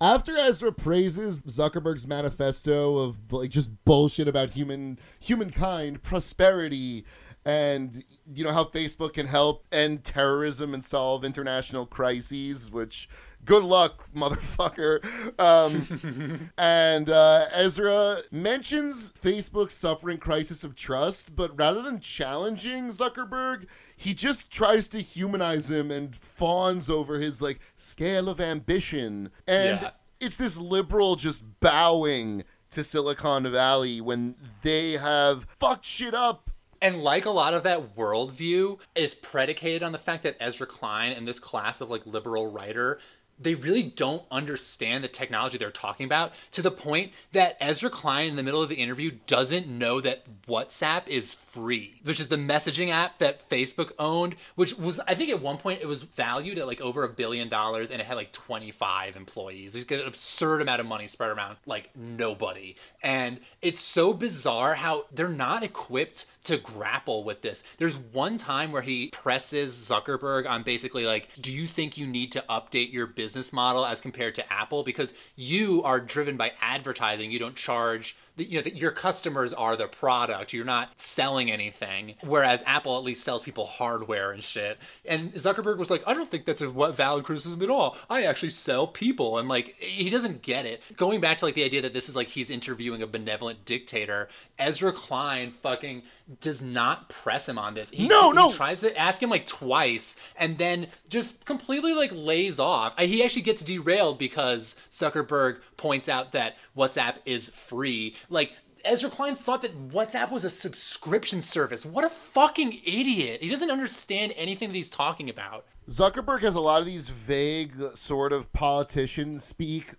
After Ezra praises Zuckerberg's manifesto of like just bullshit about human humankind, prosperity, and you know how Facebook can help end terrorism and solve international crises, which good luck, motherfucker. Um, and uh, Ezra mentions Facebook's suffering crisis of trust, but rather than challenging Zuckerberg, he just tries to humanize him and fawns over his like scale of ambition. And Yeah. it's this liberal just bowing to Silicon Valley when they have fucked shit up And like a lot of that worldview is predicated on the fact that Ezra Klein and this class of like liberal writer, they really don't understand the technology they're talking about to the point that Ezra Klein in the middle of the interview doesn't know that WhatsApp is free, which is the messaging app that Facebook owned, which was I think at one point it was valued at like over a billion dollars and it had like 25 employees. It's an absurd amount of money spread around like nobody. And it's so bizarre how they're not equipped to grapple with this. There's one time where he presses Zuckerberg on basically like, do you think you need to update your business model as compared to Apple? Because you are driven by advertising. You don't charge the- you know that your customers are the product. You're not selling anything. Whereas apple at least sells people hardware and shit. And zuckerberg was like i don't think that's a what valid criticism at all. I actually sell people. And like he doesn't get it. Going back to like the idea that this is like he's interviewing a benevolent dictator ezra klein fucking does not press him on this he, No, he no. tries to ask him like twice and then just completely like lays off. He actually gets derailed because Zuckerberg points out that WhatsApp is free. Like Ezra Klein thought that WhatsApp was a subscription service. What a fucking idiot. He doesn't understand anything that he's talking about. Zuckerberg has a lot of these vague sort of politician speak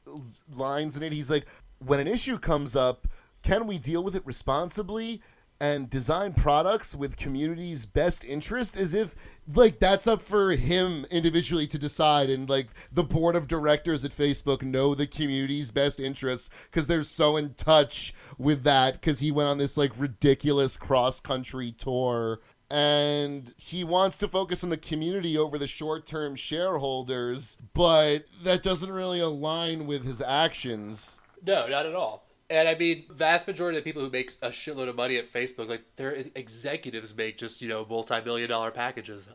lines in it. He's like, when an issue comes up, can we deal with it responsibly and design products with community's best interest as if like that's up for him individually to decide. And like the board of directors at Facebook know the community's best interests because they're so in touch with that because he went on this like ridiculous cross country tour. And he wants to focus on the community over the short-term shareholders but that doesn't really align with his actions. No, not at all. And I mean, vast majority of the people who make a shitload of money at Facebook, like their executives make just, you know, multi million dollar packages.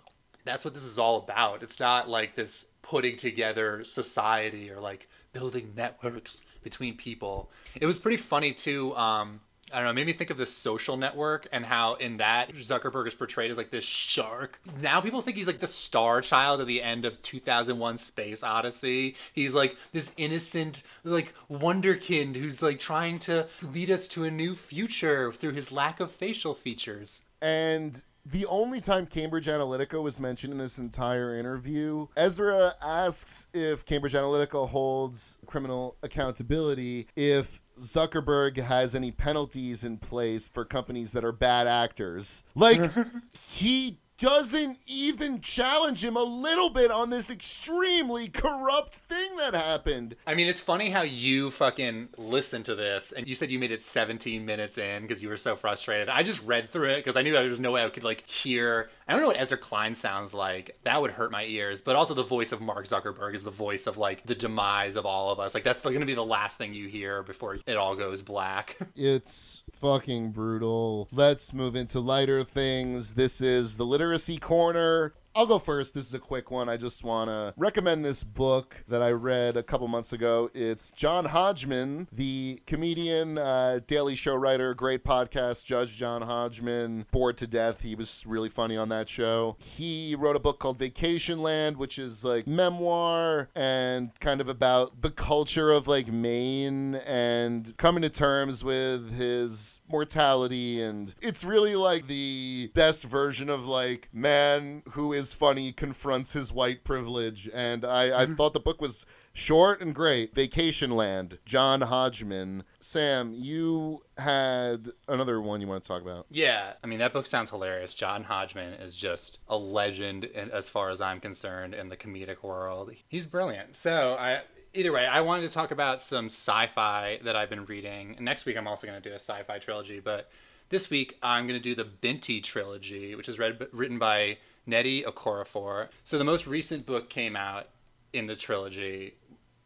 That's what this is all about. It's not like this putting together society or like building networks between people. It was pretty funny too. Um, I don't know, made me think of the social network and how in that Zuckerberg is portrayed as like this shark. Now people think he's like the star child at the end of 2001 Space Odyssey. He's like this innocent, like wonderkind who's like trying to lead us to a new future through his lack of facial features. And the only time Cambridge Analytica was mentioned in this entire interview, Ezra asks if Cambridge Analytica holds criminal accountability if Zuckerberg has any penalties in place for companies that are bad actors. Like, he doesn't even challenge him a little bit on this extremely corrupt thing that happened. I mean, it's funny how you fucking listened to this and you said you made it 17 minutes in because you were so frustrated. I just read through it because I knew there was no way I could like hear. I don't know what Ezra Klein sounds like. That would hurt my ears. But also the voice of Mark Zuckerberg is the voice of like the demise of all of us. Like that's going to be the last thing you hear before it all goes black. It's fucking brutal. Let's move into lighter things. This is the Literacy Corner. I'll go first. This is a quick one. I just want to recommend this book that I read a couple months ago. It's John Hodgman, the comedian, uh, Daily Show writer, great podcast, Judge John Hodgman, bored to death. He was really funny on that show. He wrote a book called Vacation Land, which is like memoir and kind of about the culture of like Maine and coming to terms with his mortality. And it's really like the best version of like man who is funny confronts his white privilege. And I, I mm-hmm. thought the book was Short and great. Vacation Land, John Hodgman. Sam, you had another one you want to talk about. Yeah, I mean that book sounds hilarious. John Hodgman is just a legend, in, as far as I'm concerned, in the comedic world. He's brilliant. So I, either way, I wanted to talk about some sci-fi that I've been reading. Next week, I'm also going to do a sci-fi trilogy, but this week I'm going to do the Binti trilogy, which is read, written by Nnedi Okorafor. So the most recent book came out in the trilogy,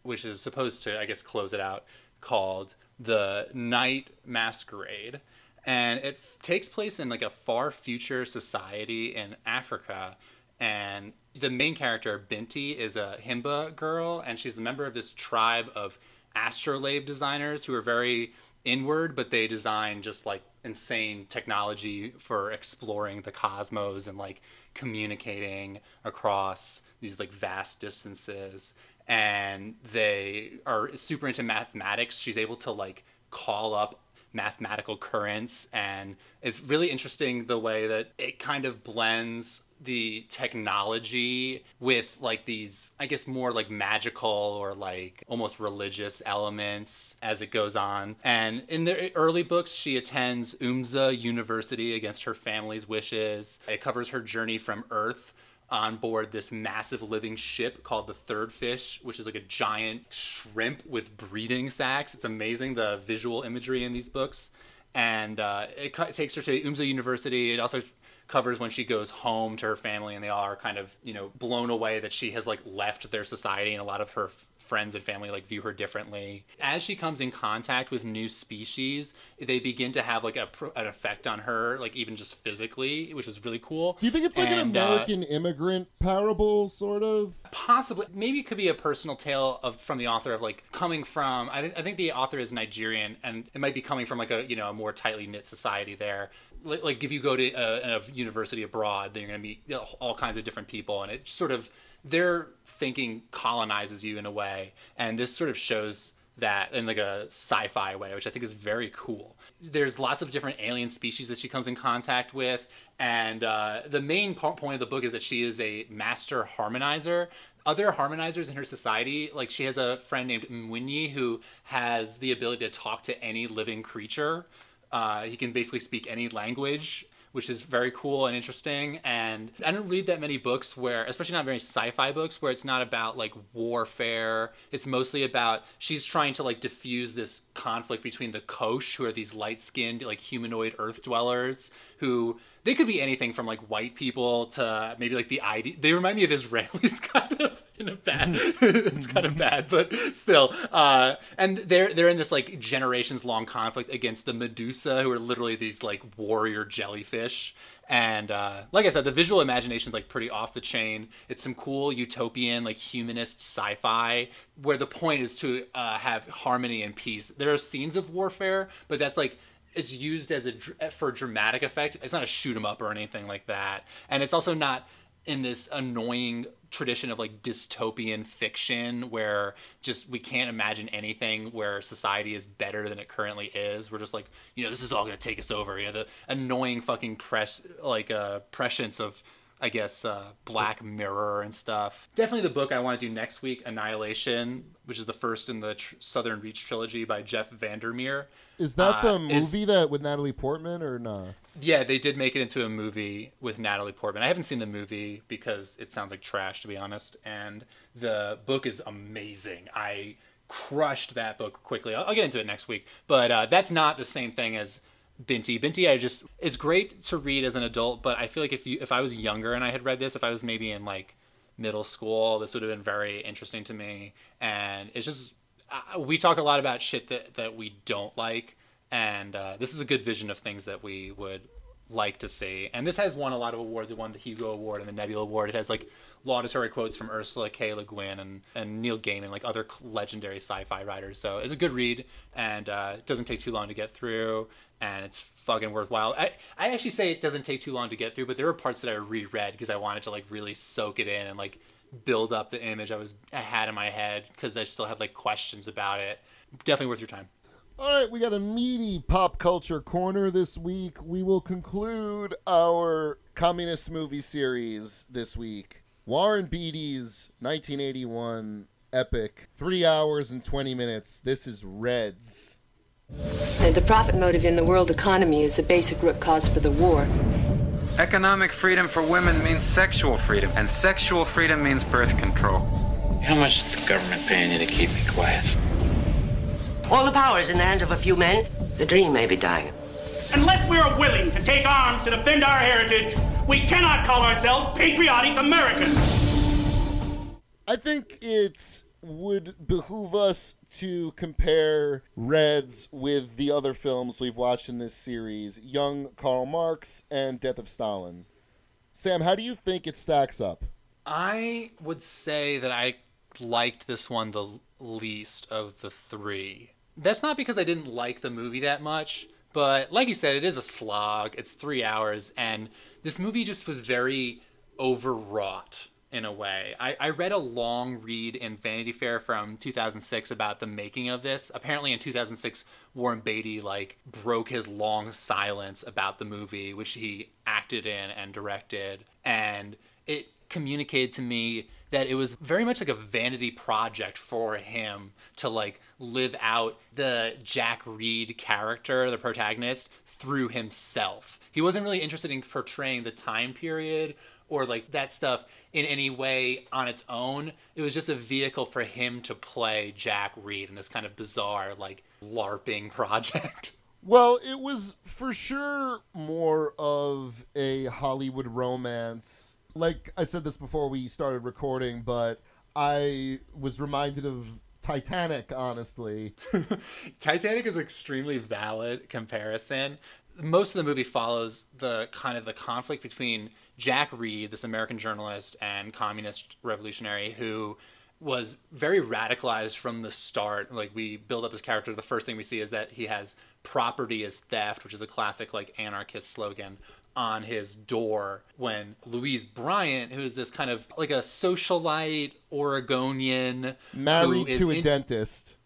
which is supposed to, I guess, close it out, called The Night Masquerade. And it f- takes place in like a far future society in Africa. And the main character, Binti, is a Himba girl, and she's the member of this tribe of astrolabe designers who are very inward, but they design just like insane technology for exploring the cosmos and like communicating across these like vast distances. And they are super into mathematics. She's able to like call up mathematical currents and it's really interesting the way that it kind of blends the technology with like these i guess more like magical or like almost religious elements as it goes on and in the early books she attends Oomza university against her family's wishes it covers her journey from earth on board this massive living ship called the Third Fish, which is like a giant shrimp with breeding sacs. It's amazing the visual imagery in these books. And uh, it, it takes her to Oomza University. It also covers when she goes home to her family and they all are kind of, you know, blown away that she has like left their society and a lot of her friends and family like view her differently. As she comes in contact with new species, they begin to have like a, an effect on her, like even just physically, which is really cool. Do you think it's like and, an American uh, immigrant parable, sort of? Possibly. Maybe it could be a personal tale of from the author of like coming from. I, th- I think the author is Nigerian, and it might be coming from like a you know a more tightly knit society there like if you go to a, a, university abroad, then you're going to meet all kinds of different people, and it sort of their thinking colonizes you in a way, and this sort of shows that in like a sci-fi way, which I think is very cool. There's lots of different alien species that she comes in contact with, and uh, the main point of the book is that she is a master harmonizer. Other harmonizers in her society, like she has a friend named Mwinyi who has the ability to talk to any living creature. Uh, he can basically speak any language which is very cool and interesting. And I don't read that many books where, especially not very sci-fi books, where it's not about like warfare. It's mostly about she's trying to like diffuse this conflict between the Khoush, who are these light-skinned like humanoid Earth dwellers, who they could be anything from like white people to maybe like the ID. They remind me of Israelis kind of in a bad. it's kind of bad, but still. Uh, and they're they're in this like generations long conflict against the Medusa, who are literally these like warrior jellyfish. And uh, like I said, the visual imagination is like pretty off the chain. It's some cool utopian, like humanist sci-fi, where the point is to uh, have harmony and peace. There are scenes of warfare, but that's like it's used as a for dramatic effect. It's not a shoot 'em up or anything like that, and it's also not in this annoying tradition of like dystopian fiction where just we can't imagine anything where society is better than it currently is. We're just like, you know, this is all gonna take us over. You know, the annoying fucking press like uh prescience of I guess uh, Black Mirror and stuff. Definitely the book I want to do next week, Annihilation, which is the first in the tr- Southern Reach trilogy by Jeff Vandermeer. Is that the Uh, movie is- that with Natalie Portman or not? Yeah, they did make it into a movie with Natalie Portman. I haven't seen the movie because it sounds like trash, to be honest. And the book is amazing. I crushed that book quickly. I'll, I'll get into it next week. But uh, that's not the same thing as Binti. Binti, I just it's great to read as an adult, but I feel like if you if I was younger and I had read this, if I was maybe in like middle school, this would have been very interesting to me. And it's just uh, we talk a lot about shit that that we don't like, and uh, this is a good vision of things that we would like to see. And this has won a lot of awards. It won the Hugo Award and the Nebula Award. It has like laudatory quotes from Ursula K. Le Guin and, and Neil Gaiman, like other legendary sci-fi writers. So it's a good read, and uh, it doesn't take too long to get through, and it's fucking worthwhile. I, I actually say it doesn't take too long to get through, but there were parts that I reread because I wanted to like really soak it in and like build up the image I was I had in my head because I still had like questions about it. Definitely worth your time. All right, we got a meaty pop culture corner this week. We will conclude our communist movie series this week. Warren Beatty's 1981 epic. Three hours and 20 minutes. This is Reds. The profit motive in the world economy is the basic root cause for the war. Economic freedom for women means sexual freedom, and sexual freedom means birth control. How much is the government paying you to keep me quiet? All the power is in the hands of a few men. The dream may be dying. Unless we are willing to take arms to defend our heritage, we cannot call ourselves patriotic Americans. I think it would behoove us to compare Reds with the other films we've watched in this series Young Karl Marx and Death of Stalin. Sam, how do you think it stacks up? I would say that I liked this one the least of the three. That's not because I didn't like the movie that much, but like you said, it is a slog. It's three hours, and this movie just was very overwrought in a way. I, I read a long read in Vanity Fair from 2006 about the making of this. Apparently, in 2006, Warren Beatty like broke his long silence about the movie, which he acted in and directed, and it communicated to me that it was very much like a vanity project for him to like live out the Jack Reed character, the protagonist, through himself. He wasn't really interested in portraying the time period or like that stuff in any way on its own. It was just a vehicle for him to play Jack Reed in this kind of bizarre, like LARPing project. Well, it was for sure more of a Hollywood romance. Like I said this before we started recording, but I was reminded of Titanic, honestly. Titanic is extremely valid comparison. Most of the movie follows the kind of the conflict between Jack Reed, this American journalist and communist revolutionary who was very radicalized from the start. Like we build up his character, the first thing we see is that he has property is theft, which is a classic like anarchist slogan on his door when Louise Bryant, who is this kind of like a socialite Oregonian Married to a in- dentist.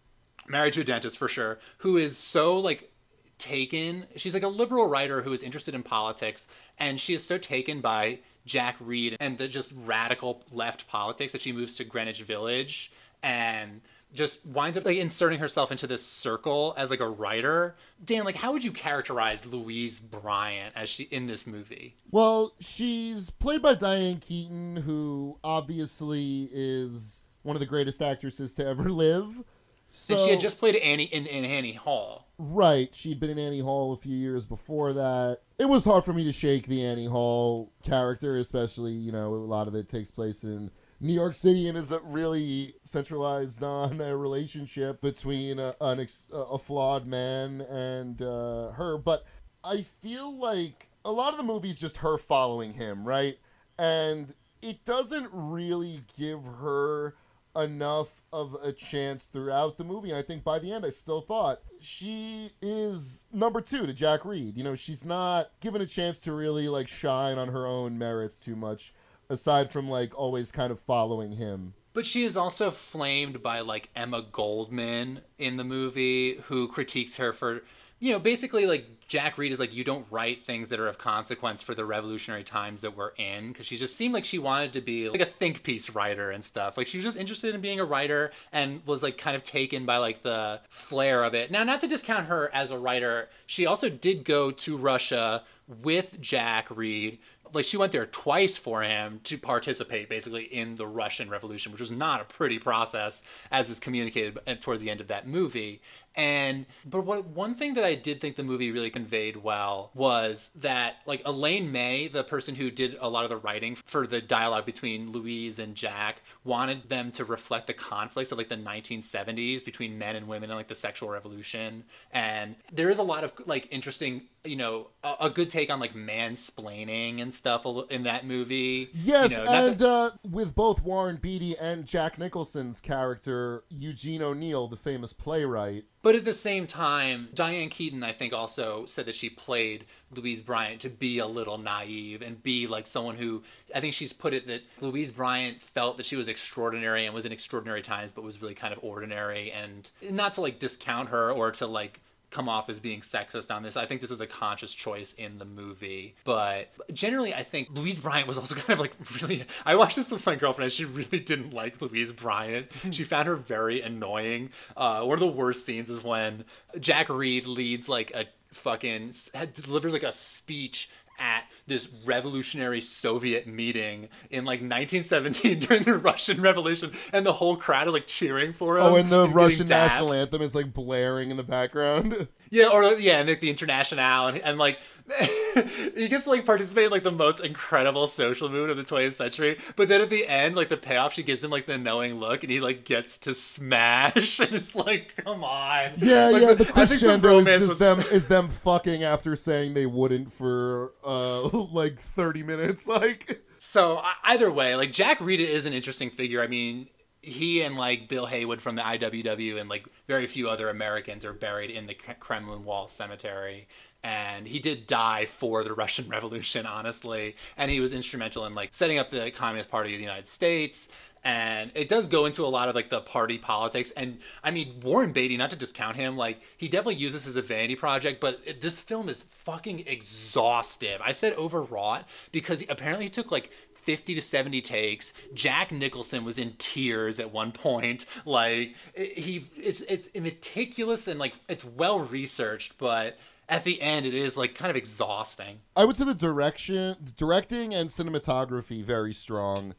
married to a dentist for sure, who is so like taken. She's like a liberal writer who is interested in politics, and she is so taken by Jack Reed and the just radical left politics that she moves to Greenwich Village and just winds up like inserting herself into this circle as like a writer. Dan, like how would you characterize Louise Bryant as she in this movie? Well, she's played by Diane Keaton, who obviously is one of the greatest actresses to ever live. So, and she had just played Annie in, in Annie Hall. Right, she'd been in Annie Hall a few years before that. It was hard for me to shake the Annie Hall character, especially, you know, a lot of it takes place in New York City and is a really centralized on a relationship between a, an ex, a flawed man and uh, her. But I feel like a lot of the movie's just her following him, right? And it doesn't really give her enough of a chance throughout the movie. And I think by the end, I still thought she is number two to Jack Reed. You know, she's not given a chance to really like shine on her own merits too much, aside from like always kind of following him. But she is also flamed by like Emma Goldman in the movie, who critiques her for, you know, basically like Jack Reed is like, you don't write things that are of consequence for the revolutionary times that we're in. Because she just seemed like she wanted to be like a think piece writer and stuff. Like she was just interested in being a writer and was like kind of taken by like the flair of it. Now, not to discount her as a writer, she also did go to Russia with Jack Reed like she went there twice for him to participate basically in the Russian Revolution, which was not a pretty process as is communicated uh, towards the end of that movie. And but what one thing that I did think the movie really conveyed well was that like Elaine May, the person who did a lot of the writing for the dialogue between Louise and Jack, wanted them to reflect the conflicts of like the 1970s between men and women and like the sexual revolution. And there is a lot of like interesting, you know, a, a good take on like mansplaining and stuff in that movie. Yes, you know, and uh, with both Warren Beatty and Jack Nicholson's character, Eugene O'Neill, the famous playwright. But at the same time, Diane Keaton, I think, also said that she played Louise Bryant to be a little naive and be like someone who I think she's put it that Louise Bryant felt that she was extraordinary and was in extraordinary times, but was really kind of ordinary. And not to like discount her or to like come off as being sexist on this. I think this was a conscious choice in the movie. But generally, I think Louise Bryant was also kind of like really. I watched this with my girlfriend and she really didn't like Louise Bryant. she found her very annoying. Uh, one of the worst scenes is when Jack Reed leads like a fucking delivers like a speech at this revolutionary Soviet meeting in like 1917 during the Russian Revolution, and the whole crowd is like cheering for him. Oh, and the getting Russian national anthem is like blaring in the background. Yeah, or yeah, and like the Internationale, and, and like he gets to like participate in like the most incredible social movement of the 20th century. But then at the end, like the payoff, she gives him like the knowing look, and he like gets to smash, and it's like, come on. Yeah, Like, yeah. The crescendo is just was- them is them fucking after saying they wouldn't for uh like thirty minutes. Like So either way, like Jack Reed is an interesting figure. I mean, he and like Bill Haywood from the IWW and like very few other Americans are buried in the Kremlin Wall Cemetery. And he did die for the Russian Revolution, honestly. And he was instrumental in like setting up the Communist Party of the United States. And it does go into a lot of like the party politics. And I mean, Warren Beatty, not to discount him, like he definitely uses this as a vanity project, but it, this film is fucking exhaustive. I said overwrought because apparently he took like 50 to 70 takes. Jack Nicholson was in tears at one point. Like he it's it's meticulous and like it's well researched, but at the end it is like kind of exhausting. I would say the direction, directing, and cinematography very strong,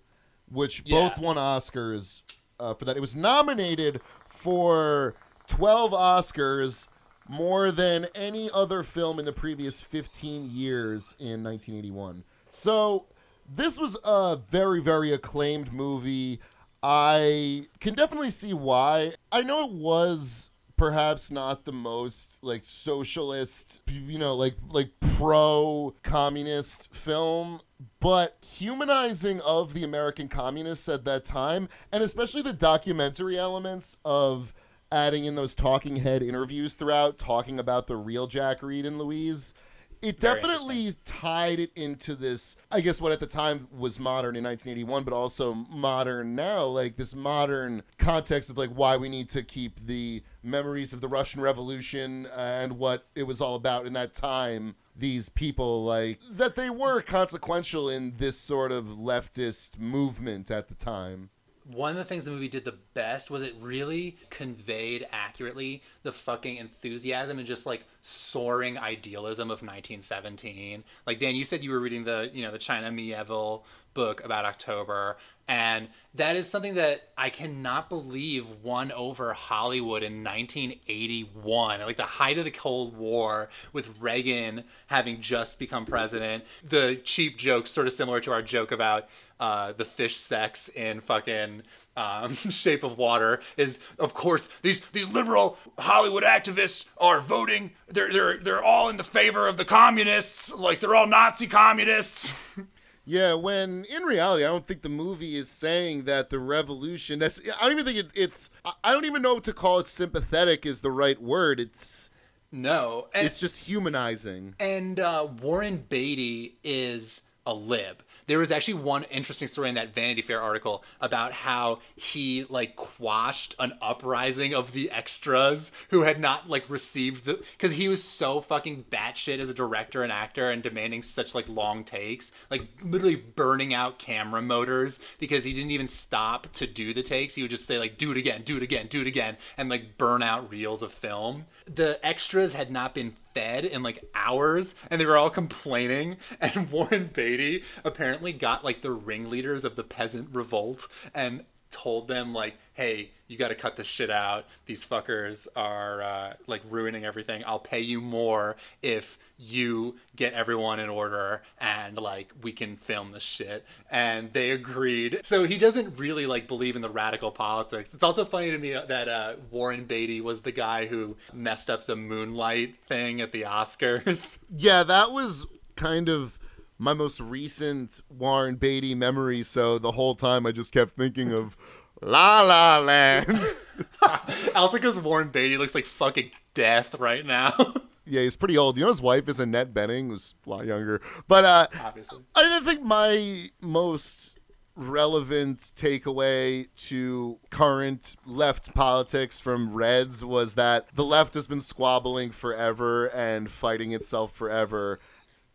which both won Oscars uh, for that. It was nominated for twelve Oscars, more than any other film in the previous fifteen years in 1981. So this was a very, very acclaimed movie. I can definitely see why. I know it was perhaps not the most like socialist, you know, like like pro communist film, but humanizing of the American communists at that time, and especially the documentary elements of adding in those talking head interviews throughout, talking about the real Jack Reed and Louise. It definitely tied it into this, I guess, what at the time was modern in 1981, but also modern now, like this modern context of like why we need to keep the memories of the Russian Revolution uh, and what it was all about in that time. These people, like, that they were consequential in this sort of leftist movement at the time. One of the things the movie did the best was it really conveyed accurately the fucking enthusiasm and just like soaring idealism of 1917. Like Dan, you said you were reading the you know the China Mieville book about October, and that is something that I cannot believe won over Hollywood in 1981, like the height of the Cold War, with Reagan having just become president. The cheap joke, sort of similar to our joke about uh, the fish sex in fucking um, Shape of Water is, of course, these these liberal Hollywood activists are voting. They're they're they're all in the favor of the communists. Like they're all Nazi communists. Yeah, when in reality, I don't think the movie is saying that the revolution. That's I don't even think it's. it's I- don't even know what to call it. Sympathetic is the right word. It's no, and- it's just humanizing. And uh, Warren Beatty is a lib. There was actually one interesting story in that Vanity Fair article about how he like quashed an uprising of the extras who had not like received the because he was so fucking batshit as a director and actor and demanding such like long takes, like literally burning out camera motors because he didn't even stop to do the takes. He would just say like do it again, do it again, do it again, and like burn out reels of film. The extras had not been fed in like hours and they were all complaining and Warren Beatty apparently got like the ringleaders of the peasant revolt and told them like hey you got to cut this shit out. These fuckers are uh, like ruining everything. I'll pay you more if you get everyone in order and like we can film this shit. And they agreed. So he doesn't really like believe in the radical politics. It's also funny to me that uh, warren beatty was the guy who messed up the moonlight thing at the oscars. Yeah, that was kind of my most recent Warren Beatty memory. So the whole time I just kept thinking of La La Land. also because warren beatty looks like fucking death right now yeah, he's pretty old. You know, his wife is Annette Bening, who's a lot younger. But uh, obviously I think my most relevant takeaway to current left politics from Reds was that the left has been squabbling forever and fighting itself forever.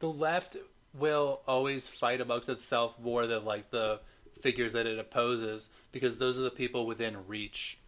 The left will always fight amongst itself more than like the figures that it opposes because those are the people within reach.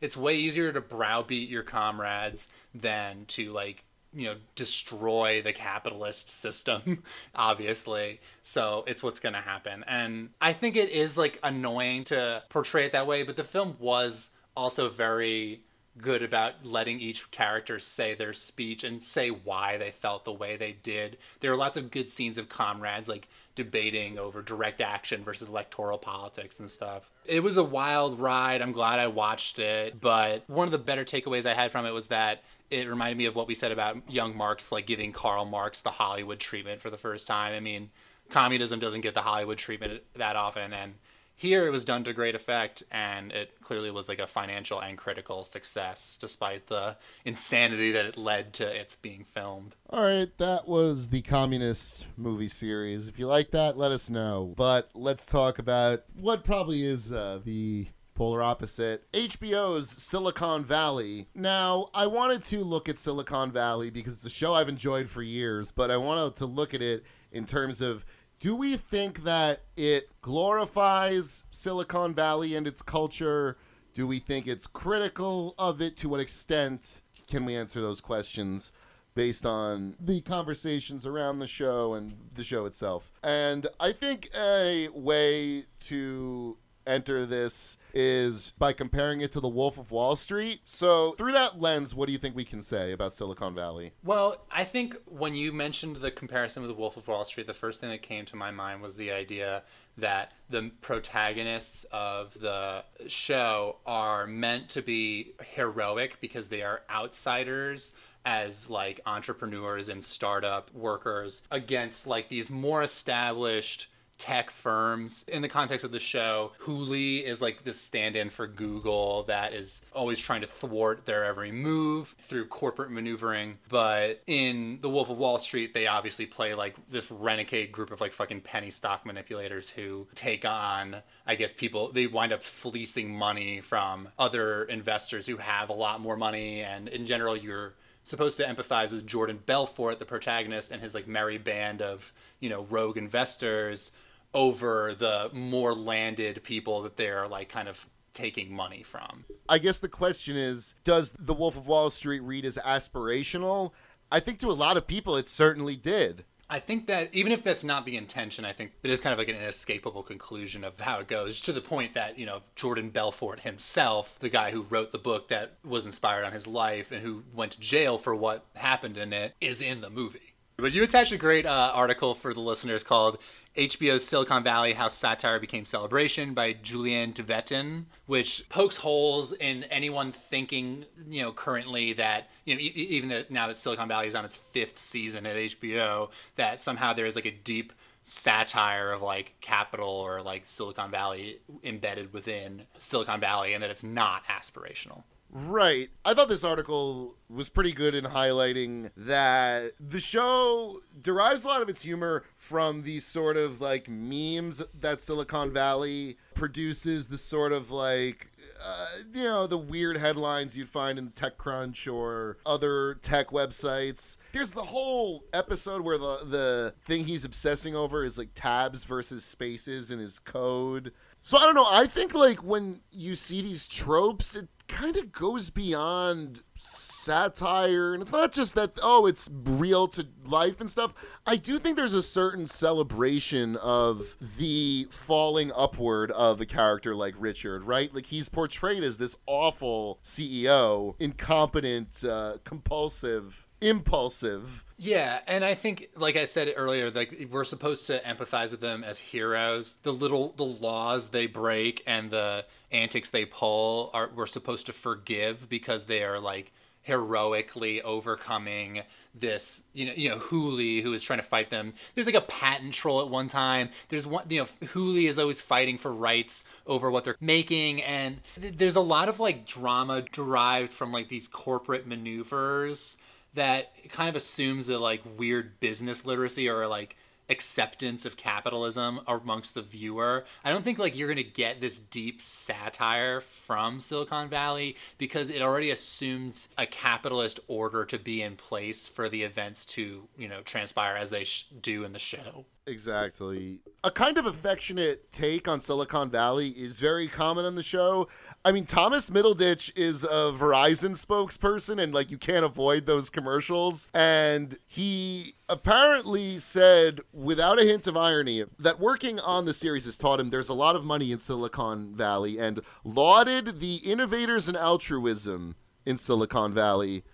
It's way easier to browbeat your comrades than to like you know destroy the capitalist system obviously. So it's what's going to happen. And i think it is like annoying to portray it that way but the film was also very good about letting each character say their speech and say why they felt the way they did. There are lots of good scenes of comrades like debating over direct action versus electoral politics and stuff. It was a wild ride. I'm glad i watched it but one of the better takeaways i had from it was that it reminded me of what we said about young Marx, like giving Karl Marx the Hollywood treatment for the first time. I mean, communism doesn't get the Hollywood treatment that often, and here it was done to great effect, and it clearly was like a financial and critical success, despite the insanity that it led to its being filmed. All right, that was the communist movie series. If you like that, let us know. But let's talk about what probably is uh, the polar opposite hbo's silicon valley. Now i wanted to look at silicon valley because it's a show i've enjoyed for years but i wanted to look at it in terms of do we think that it glorifies silicon valley and its culture? Do we think it's critical of it? To what extent can we answer those questions based on the conversations around the show and the show itself? And i think a way to enter this is by comparing it to the Wolf of Wall Street. So, through that lens, what do you think we can say about Silicon Valley? Well, I think when you mentioned the comparison with the Wolf of Wall Street, the first thing that came to my mind was the idea that the protagonists of the show are meant to be heroic because they are outsiders as like entrepreneurs and startup workers against like these more established tech firms. In the context of the show, Hooli is like this stand in for Google that is always trying to thwart their every move through corporate maneuvering. But in The Wolf of Wall Street, they obviously play like this renegade group of like fucking penny stock manipulators who take on, I guess, people, they wind up fleecing money from other investors who have a lot more money. And in general, you're supposed to empathize with Jordan Belfort, the protagonist, and his like merry band of, you know, rogue investors over the more landed people that they're like kind of taking money from. I guess the question is Does The Wolf of Wall Street read as aspirational? I think to a lot of people it certainly did. I think that even if that's not the intention, I think it is kind of like an inescapable conclusion of how it goes to the point that, you know, Jordan Belfort himself, the guy who wrote the book that was inspired on his life and who went to jail for what happened in it, is in the movie. But you attached a great uh, article for the listeners called HBO's Silicon Valley How Satire Became Celebration by Julianne Tveten, which pokes holes in anyone thinking, you know, currently that, you know, e- even that now that Silicon Valley is on its fifth season at HBO, that somehow there is like a deep satire of like capital or like Silicon Valley embedded within Silicon Valley and that it's not aspirational. Right. I thought this article was pretty good in highlighting that the show derives a lot of its humor from these sort of like memes that Silicon Valley produces, the sort of like uh, you know, the weird headlines you'd find in TechCrunch or other tech websites. There's the whole episode where the the thing he's obsessing over is like tabs versus spaces in his code. So I don't know. I think like when you see these tropes, it kind of goes beyond satire and it's not just that oh it's real to life and stuff i do think there's a certain celebration of the falling upward of a character like richard right like he's portrayed as this awful ceo incompetent uh, compulsive impulsive Yeah, and I think, like I said earlier, like we're supposed to empathize with them as heroes. The little the laws they break and the antics they pull are we're supposed to forgive because they are like heroically overcoming this you know you know Hooli who is trying to fight them. There's like a patent troll at one time. There's one you know Hooli is always fighting for rights over what they're making and th- there's a lot of like drama derived from like these corporate maneuvers that kind of assumes that like weird business literacy or like acceptance of capitalism amongst the viewer. I don't think like you're going to get this deep satire from Silicon Valley because it already assumes a capitalist order to be in place for the events to, you know, transpire as they sh- do in the show. Exactly. A kind of affectionate take on Silicon Valley is very common on the show. I mean, Thomas Middleditch is a Verizon spokesperson, and like you can't avoid those commercials. And he apparently said, without a hint of irony, that working on the series has taught him there's a lot of money in Silicon Valley and lauded the innovators and altruism in Silicon Valley.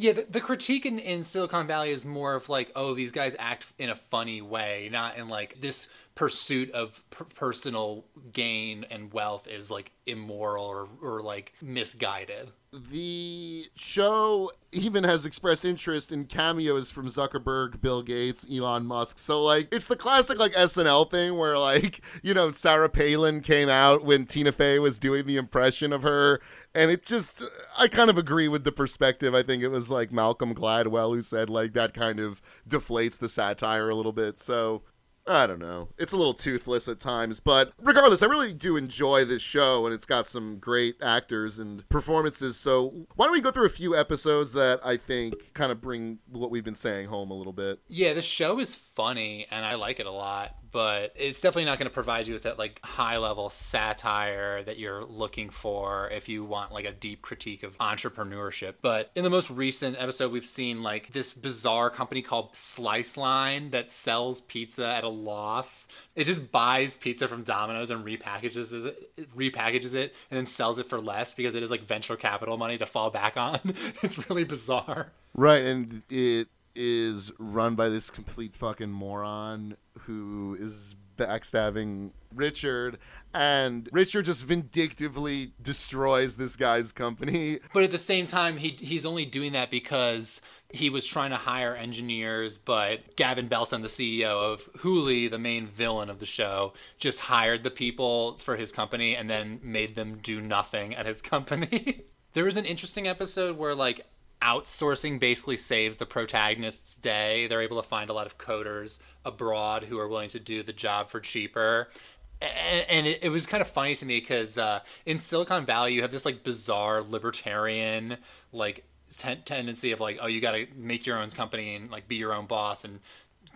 Yeah, the, the critique in, in Silicon Valley is more of like, oh, these guys act in a funny way, not in like this pursuit of per- personal gain and wealth is like immoral or, or like misguided. The show even has expressed interest in cameos from Zuckerberg, Bill Gates, Elon Musk. So like it's the classic like SNL thing where like, you know, Sarah Palin came out when Tina Fey was doing the impression of her and it just I kind of agree with the perspective. I think it was like Malcolm Gladwell who said like that kind of deflates the satire a little bit. So I don't know. It's a little toothless at times, but regardless, I really do enjoy this show and it's got some great actors and performances. So, why don't we go through a few episodes that I think kind of bring what we've been saying home a little bit? Yeah, the show is funny and I like it a lot, but it's definitely not going to provide you with that like high level satire that you're looking for if you want like a deep critique of entrepreneurship. But in the most recent episode, we've seen like this bizarre company called Slice Line that sells pizza at a loss. It just buys pizza from Domino's and repackages it, repackages it, and then sells it for less because it is like venture capital money to fall back on. it's really bizarre. Right, and it is run by this complete fucking moron who is backstabbing Richard, and Richard just vindictively destroys this guy's company. But at the same time, he he's only doing that because he was trying to hire engineers, but Gavin Belson, the CEO of Hooli, the main villain of the show, just hired the people for his company and then made them do nothing at his company. there was an interesting episode where like outsourcing basically saves the protagonist's day. They're able to find a lot of coders abroad who are willing to do the job for cheaper. And, it, was kind of funny to me because uh, in Silicon Valley, you have this like bizarre libertarian, like ten- tendency of like, oh, you got to make your own company and like be your own boss and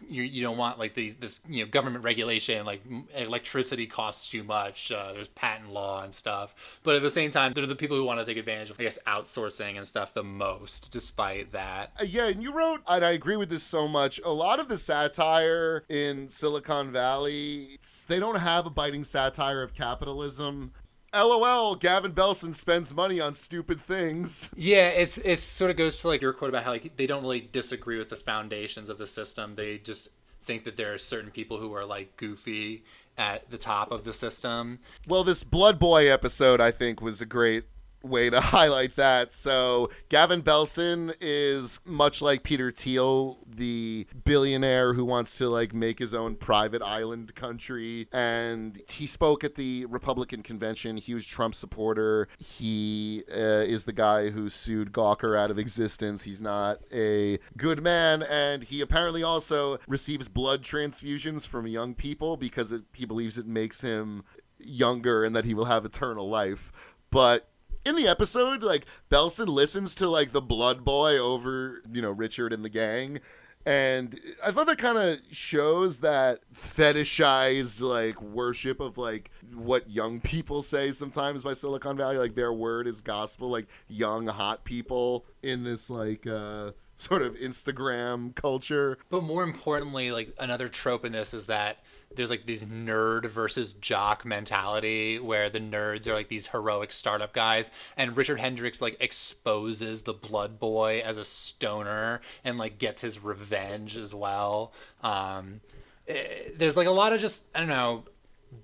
you, you don't want like these this you know government regulation like electricity costs too much uh, there's patent law and stuff but at the same time they're the people who want to take advantage of i guess outsourcing and stuff the most despite that Uh, yeah, and you wrote, and I agree with this so much. A lot of the satire in Silicon Valley, they don't have a biting satire of capitalism. LOL, Gavin Belson spends money on stupid things. Yeah, it's it sort of goes to like your quote about how like they don't really disagree with the foundations of the system. They just think that there are certain people who are like goofy at the top of the system. Well, this Blood Boy episode, I think, was a great way to highlight that. So, Gavin Belson is much like Peter Thiel, the billionaire who wants to like make his own private island country. And he spoke at the Republican convention, huge Trump supporter. He uh, is the guy who sued Gawker out of existence. He's not a good man. And he apparently also receives blood transfusions from young people because it, he believes it makes him younger and that he will have eternal life. But in the episode, like Belson listens to like the blood boy over, you know, Richard and the gang. And I thought that kind of shows that fetishized like worship of like what young people say sometimes by Silicon Valley. Like their word is gospel, like young hot people in this like uh sort of Instagram culture. But more importantly, like another trope in this is that there's like these nerd versus jock mentality where the nerds are like these heroic startup guys and Richard Hendricks like exposes the blood boy as a stoner and like gets his revenge as well. Um eh, there's like a lot of just I don't know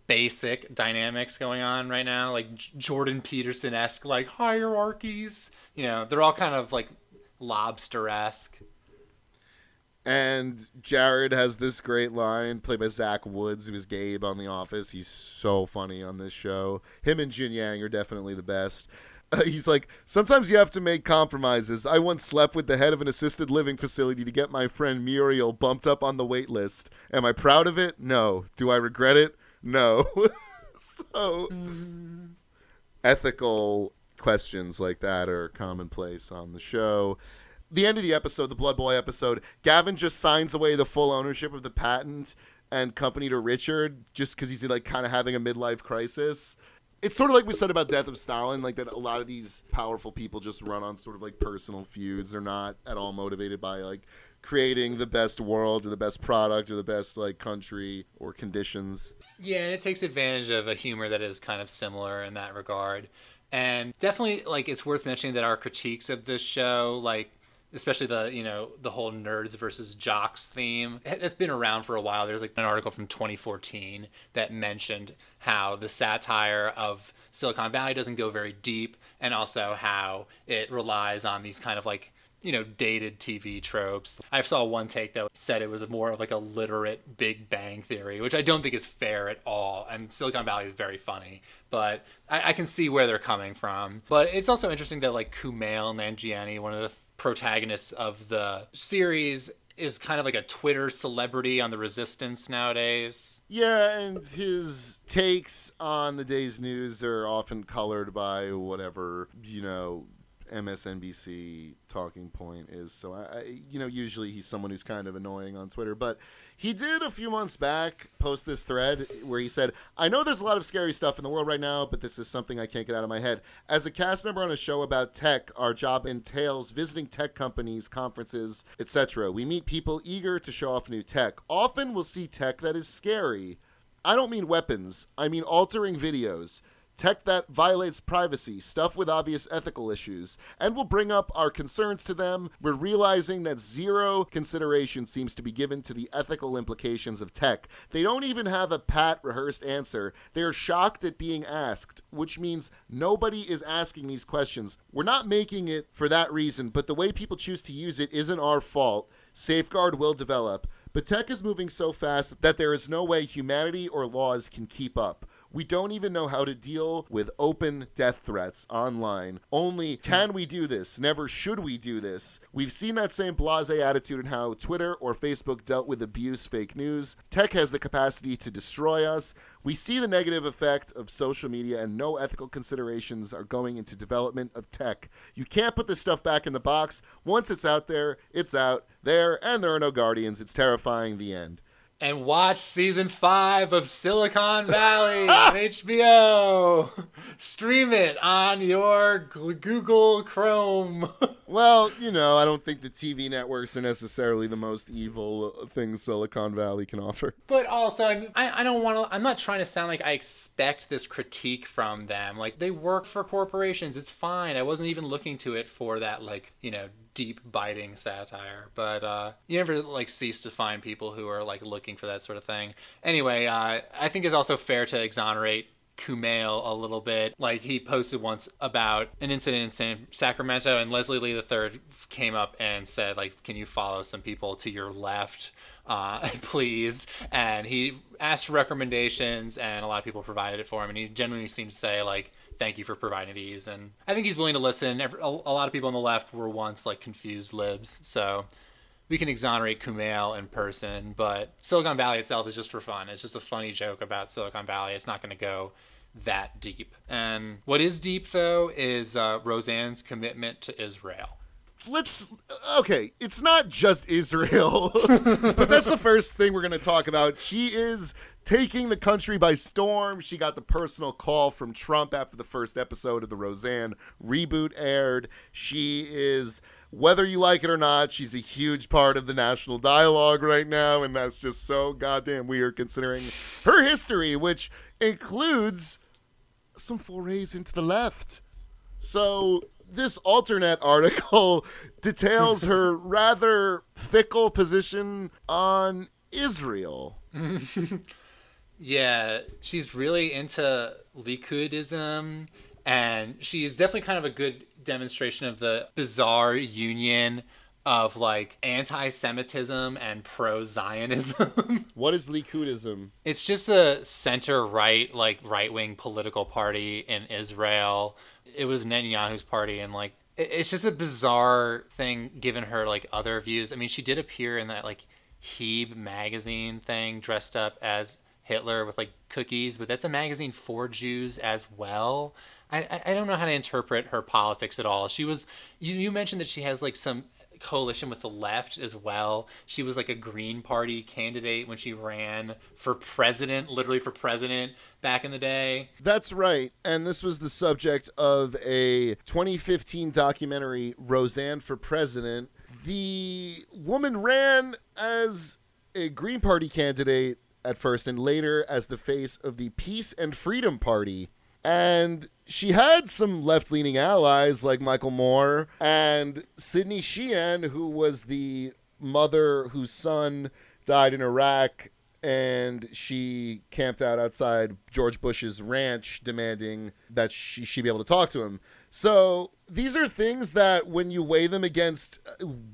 basic dynamics going on right now like J- Jordan Peterson-esque like hierarchies. You know, they're all kind of like lobster-esque. And Jared has this great line played by Zach Woods, who is Gabe on The Office. He's so funny on this show. Him and Jian-Yang are definitely the best. Uh, he's like, sometimes you have to make compromises. I once slept with the head of an assisted living facility to get my friend Muriel bumped up on the wait list. Am I proud of it? No. Do I regret it? No. so, ethical questions like that are commonplace on the show. The end of the episode, the Blood Boy episode, Gavin just signs away the full ownership of the patent and company to Richard just because he's like kind of having a midlife crisis. It's sort of like we said about Death of Stalin, like that a lot of these powerful people just run on sort of like personal feuds. They're not at all motivated by like creating the best world or the best product or the best like country or conditions. Yeah, and it takes advantage of a humor that is kind of similar in that regard. And definitely like it's worth mentioning that our critiques of this show, like especially the you know the whole nerds versus jocks theme. It's been around for a while. There's like an article from 2014 that mentioned how the satire of silicon valley doesn't go very deep and also how it relies on these kind of like you know dated tv tropes. I saw one take that said it was more of like a literate big bang theory which i don't think is fair at all and silicon valley is very funny but I, I can see where they're coming from. But it's also interesting that like kumail nanjiani one of the protagonists of the series is kind of like a Twitter celebrity on the resistance nowadays. Yeah, and his takes on the day's news are often colored by whatever, you know, MSNBC talking point is. So I, you know, usually he's someone who's kind of annoying on Twitter, but he did a few months back post this thread where he said, "I know there's a lot of scary stuff in the world right now, but this is something I can't get out of my head. As a cast member on a show about tech, our job entails visiting tech companies, conferences, etc. We meet people eager to show off new tech. Often we'll see tech that is scary." I don't mean weapons. I mean altering videos. Tech that violates privacy, stuff with obvious ethical issues, and we'll bring up our concerns to them. We're realizing that zero consideration seems to be given to the ethical implications of tech. They don't even have a pat, rehearsed answer. They're shocked at being asked, which means nobody is asking these questions. We're not making it for that reason, but the way people choose to use it isn't our fault. Safeguard will develop. But tech is moving so fast that there is no way humanity or laws can keep up. We don't even know how to deal with open death threats online. Only can we do this? Never should we do this. We've seen that same blase attitude in how Twitter or Facebook dealt with abuse, fake news. Tech has the capacity to destroy us. We see the negative effect of social media, and no ethical considerations are going into development of tech. You can't put this stuff back in the box. Once it's out there, it's out there, and there are no guardians. It's terrifying. The end and watch season five of Silicon Valley on HBO. Stream it on your Google Chrome. well, you know, I don't think the TV networks are necessarily the most evil things Silicon Valley can offer. But also, I, mean, I, I don't want to. I'm not trying to sound like I expect this critique from them. Like they work for corporations. It's fine. I wasn't even looking to it for that, like you know, deep biting satire but uh, you never like cease to find people who are like looking for that sort of thing anyway uh, i think it's also fair to exonerate Kumail a little bit. Like he posted once about an incident in San Sacramento, and Leslie Lee III came up and said, like, can you follow some people to your left, uh, please? And he asked for recommendations, and a lot of people provided it for him. And he genuinely seemed to say, like, thank you for providing these. And I think he's willing to listen. A lot of people on the left were once like confused libs, so we can exonerate Kumail in person. But Silicon Valley itself is just for fun. It's just a funny joke about Silicon Valley. It's not going to go that deep. And what is deep though is uh, Roseanne's commitment to Israel let's okay it's not just israel but that's the first thing we're going to talk about. She is taking the country by storm. She got the personal call from trump after the first episode of the roseanne reboot aired. She is whether you like it or not she's a huge part of the national dialogue right now and that's just so goddamn weird considering her history which includes some forays into the left. So this alternate article details her rather fickle position on Israel. yeah, she's really into Likudism, and she's definitely kind of a good demonstration of the bizarre union of like anti-Semitism and pro-Zionism. what is Likudism? It's just a center-right, like right-wing political party in Israel. It was Netanyahu's party, and like it's just a bizarre thing given her like other views. I mean, she did appear in that like Heeb magazine thing, dressed up as Hitler with like cookies, but that's a magazine for Jews as well. I, I- don't know how to interpret her politics at all. She was you, you mentioned that she has like some coalition with the left as well. She was like a Green Party candidate when she ran for president, literally for president back in the day. That's right. And this was the subject of a 2015 documentary, Roseanne for President. The woman ran as a Green Party candidate at first and later as the face of the Peace and Freedom Party. And she had some left leaning allies like Michael Moore and Cindy Sheehan, who was the mother whose son died in Iraq and she camped out outside George Bush's ranch demanding that she, she be able to talk to him. So these are things that when you weigh them against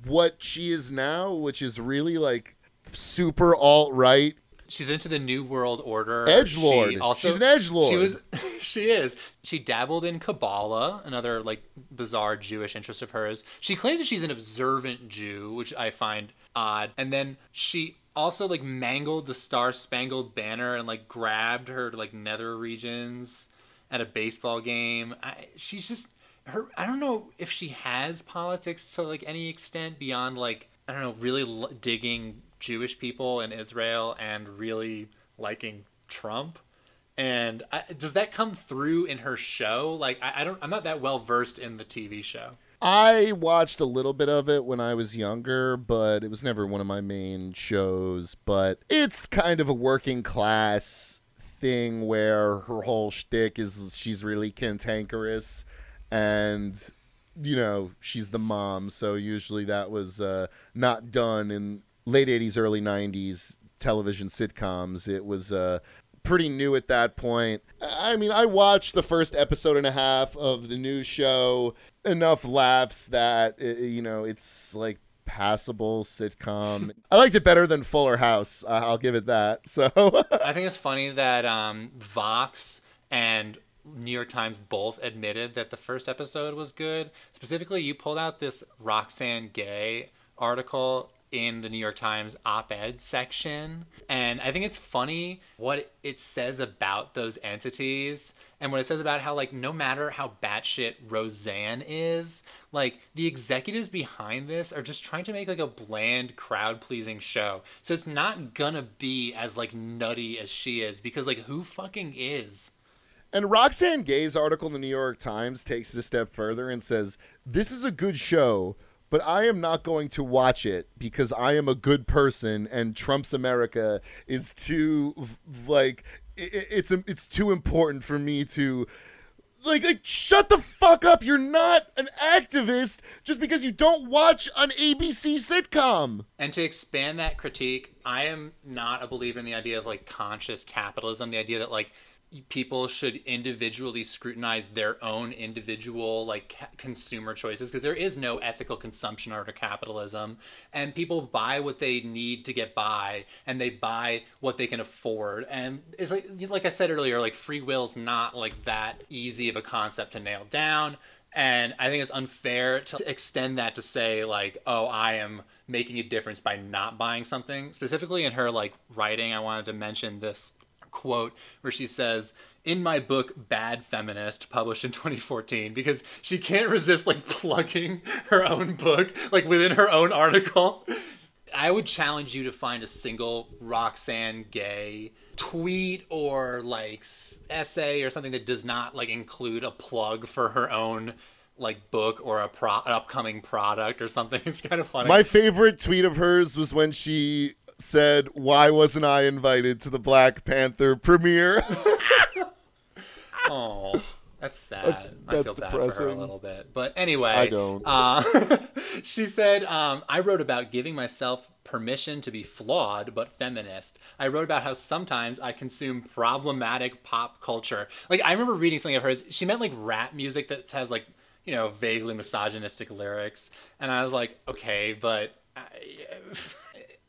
what she is now, which is really like super alt right. She's into the New World Order. Edgelord. She also, She's an edgelord. She was. she is. She dabbled in Kabbalah, another like bizarre Jewish interest of hers. She claims that she's an observant Jew, which I find odd. And then she also like mangled the Star Spangled Banner and like grabbed her like nether regions at a baseball game. I, she's just her. I don't know if she has politics to like any extent beyond like I don't know, really digging Jewish people in Israel and really liking Trump. And I, does that come through in her show? Like, I, I don't, I'm not that well versed in the TV show. I watched a little bit of it when I was younger, but it was never one of my main shows. But it's kind of a working class thing where her whole shtick is she's really cantankerous and you know she's the mom so usually that was uh, not done in late 80s early 90s television sitcoms. It was uh, pretty new at that point. I mean i watched the first episode and a half of the new show. Enough laughs that uh, you know it's like passable sitcom. I liked it better than fuller house uh, i'll give it that so. I think it's funny that um, Vox and New York Times both admitted that the first episode was good. Specifically, you pulled out this Roxane Gay article in the New York Times op ed section. And I think it's funny what it says about those entities and what it says about how, like, no matter how batshit Roseanne is, like, the executives behind this are just trying to make, like, a bland, crowd pleasing show. So it's not gonna be as, like, nutty as she is because, like, who fucking is? And Roxane Gay's article in the New York Times takes it a step further and says, This is a good show, but I am not going to watch it because I am a good person and Trump's America is too, like, i- i- it's, it's too important for me to. Like, like, shut the fuck up. You're not an activist just because you don't watch an ABC sitcom. And to expand that critique, I am not a believer in the idea of like conscious capitalism, the idea that like people should individually scrutinize their own individual like ca- consumer choices because there is no ethical consumption under capitalism and people buy what they need to get by and they buy what they can afford and it's like like I said earlier like free will's not like that easy of a concept to nail down and I think it's unfair to extend that to say like, oh, I am making a difference by not buying something. Specifically in her like writing, I wanted to mention this quote where she says, "In my book Bad Feminist, published in 2014, because she can't resist like plugging her own book like within her own article." I would challenge you to find a single Roxane Gay tweet or like essay or something that does not like include a plug for her own like book or a pro- an upcoming product or something. It's kind of funny. My favorite tweet of hers was when she said, Why wasn't I invited to the Black Panther premiere? Oh, that's sad. I That's feel bad for her a little bit. But anyway, I don't. Uh, she said, um, I wrote about giving myself permission to be flawed but feminist. I wrote about how sometimes I consume problematic pop culture. Like I remember reading something of hers. She meant like rap music that has like you know, vaguely misogynistic lyrics. And I was like, okay, but. I,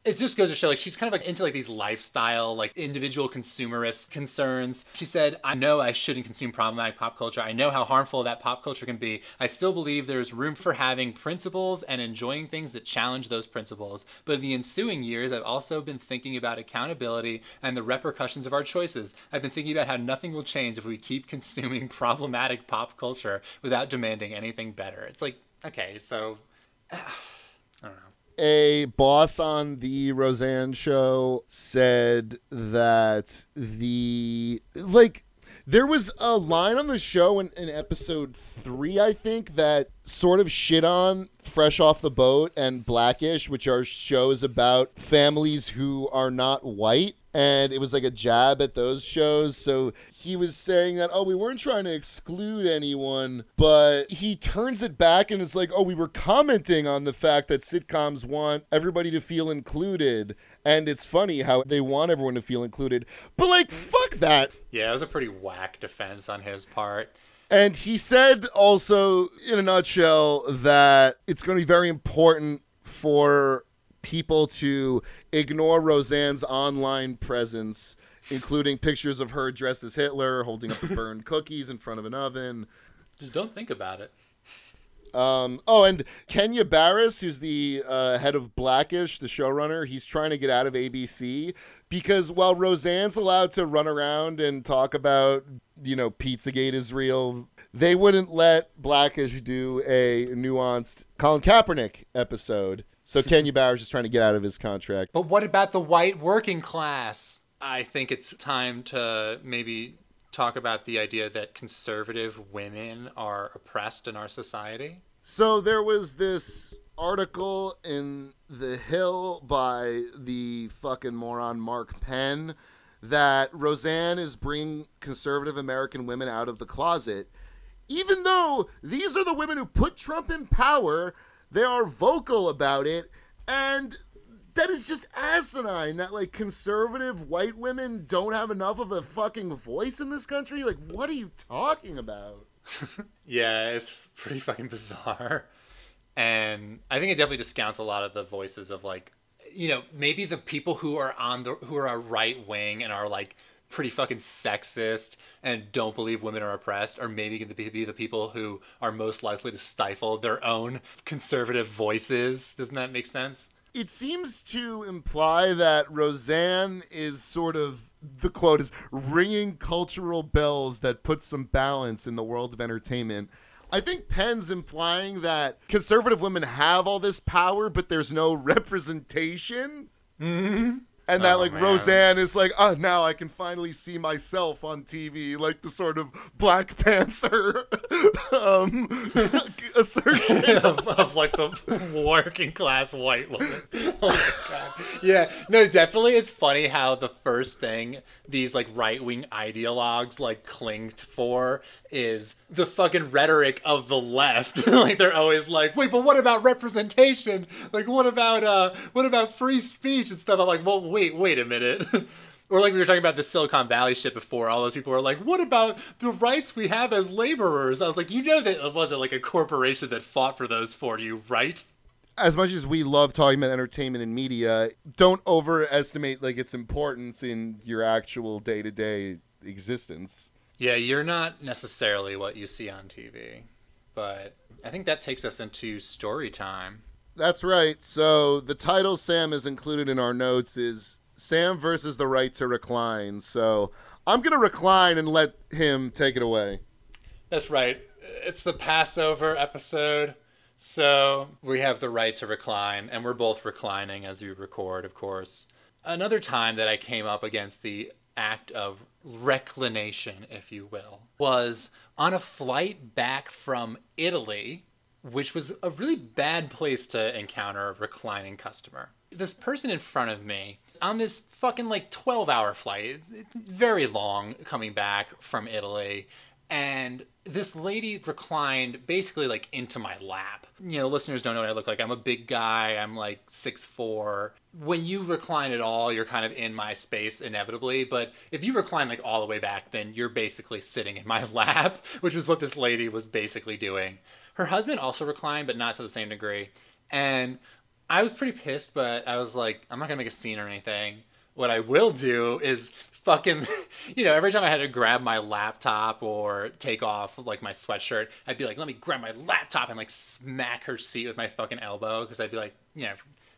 it just goes to show like she's kind of like into like these lifestyle like individual consumerist concerns. She said i know i shouldn't consume problematic pop culture. I know how harmful that pop culture can be. I still believe there's room for having principles and enjoying things that challenge those principles. But in the ensuing years i've also been thinking about accountability and the repercussions of our choices. I've been thinking about how nothing will change if we keep consuming problematic pop culture without demanding anything better. It's like okay so a boss on the Roseanne show said that the like there was a line on the show in, in episode three, I think, that sort of shit on Fresh Off the Boat and Blackish, which are shows about families who are not white. And it was like a jab at those shows. So he was saying that, oh, we weren't trying to exclude anyone, but he turns it back and is like, oh, we were commenting on the fact that sitcoms want everybody to feel included. And it's funny how they want everyone to feel included. But like, fuck that. yeah it was a pretty whack defense on his part And he said also, in a nutshell, that it's going to be very important for people to ignore Roseanne's online presence, including pictures of her dressed as Hitler, holding up the burned cookies in front of an oven. just don't think about it Um, oh, and Kenya Barris, who's the uh, head of Blackish, the showrunner, he's trying to get out of ABC because while Roseanne's allowed to run around and talk about, you know, Pizzagate is real, they wouldn't let Blackish do a nuanced Colin Kaepernick episode. So Kenya Barris is trying to get out of his contract. But what about the white working class? I think it's time to maybe talk about the idea that conservative women are oppressed in our society. So there was this article in The Hill by the fucking moron Mark Penn that Roseanne is bringing conservative American women out of the closet. Even though these are the women who put Trump in power, they are vocal about it. And that is just asinine that like conservative white women don't have enough of a fucking voice in this country. Like, what are you talking about? Yeah, it's pretty fucking bizarre. And I think it definitely discounts a lot of the voices of like, you know, maybe the people who are on the who are right wing and are like pretty fucking sexist and don't believe women are oppressed are maybe going to be the people who are most likely to stifle their own conservative voices. Doesn't that make sense? it seems to imply that Roseanne is sort of the quote is ringing cultural bells that put some balance in the world of entertainment. I think Penn's implying that conservative women have all this power, but there's no representation. Mm-hmm. And that, Oh, like, man. Roseanne is like, oh, now I can finally see myself on TV, like the sort of Black Panther um, assertion. of, of like the working class white woman. Oh my god. Yeah, no, definitely it's funny how the first thing these like right wing ideologues like clinged for is the fucking rhetoric of the left. like they're always like, wait, but what about representation? Like what about uh what about free speech and stuff? I'm like, well wait, wait a minute. Or like we were talking about the Silicon Valley shit before, all those people were like, "What about the rights we have as laborers?" I was like, "You know that it wasn't like a corporation that fought for those for you, right?" as much as we love talking about entertainment and media, don't overestimate like its importance in your actual day to day existence. Yeah, you're not necessarily what you see on TV, but I think that takes us into story time. That's right. So the title Sam is included in our notes is Sam versus the right to recline. So I'm gonna recline and let him take it away. That's right. It's the Passover episode. So we have the right to recline, and we're both reclining as we record, of course. Another time that I came up against the act of reclination, if you will, was on a flight back from Italy, which was a really bad place to encounter a reclining customer. This person in front of me on this fucking like 12 hour flight, it's- very long coming back from Italy, and this lady reclined basically like into my lap. You know, listeners don't know what I look like. I'm a big guy. I'm like 6'4". When you recline at all, you're kind of in my space inevitably. But if you recline like all the way back, then you're basically sitting in my lap, which is what this lady was basically doing. Her husband also reclined, but not to the same degree. And I was pretty pissed, but I was like, I'm not gonna make a scene or anything. What I will do is fucking, you know, every time I had to grab my laptop or take off like my sweatshirt, I'd be like, let me grab my laptop and like smack her seat with my fucking elbow because I'd be like, you know,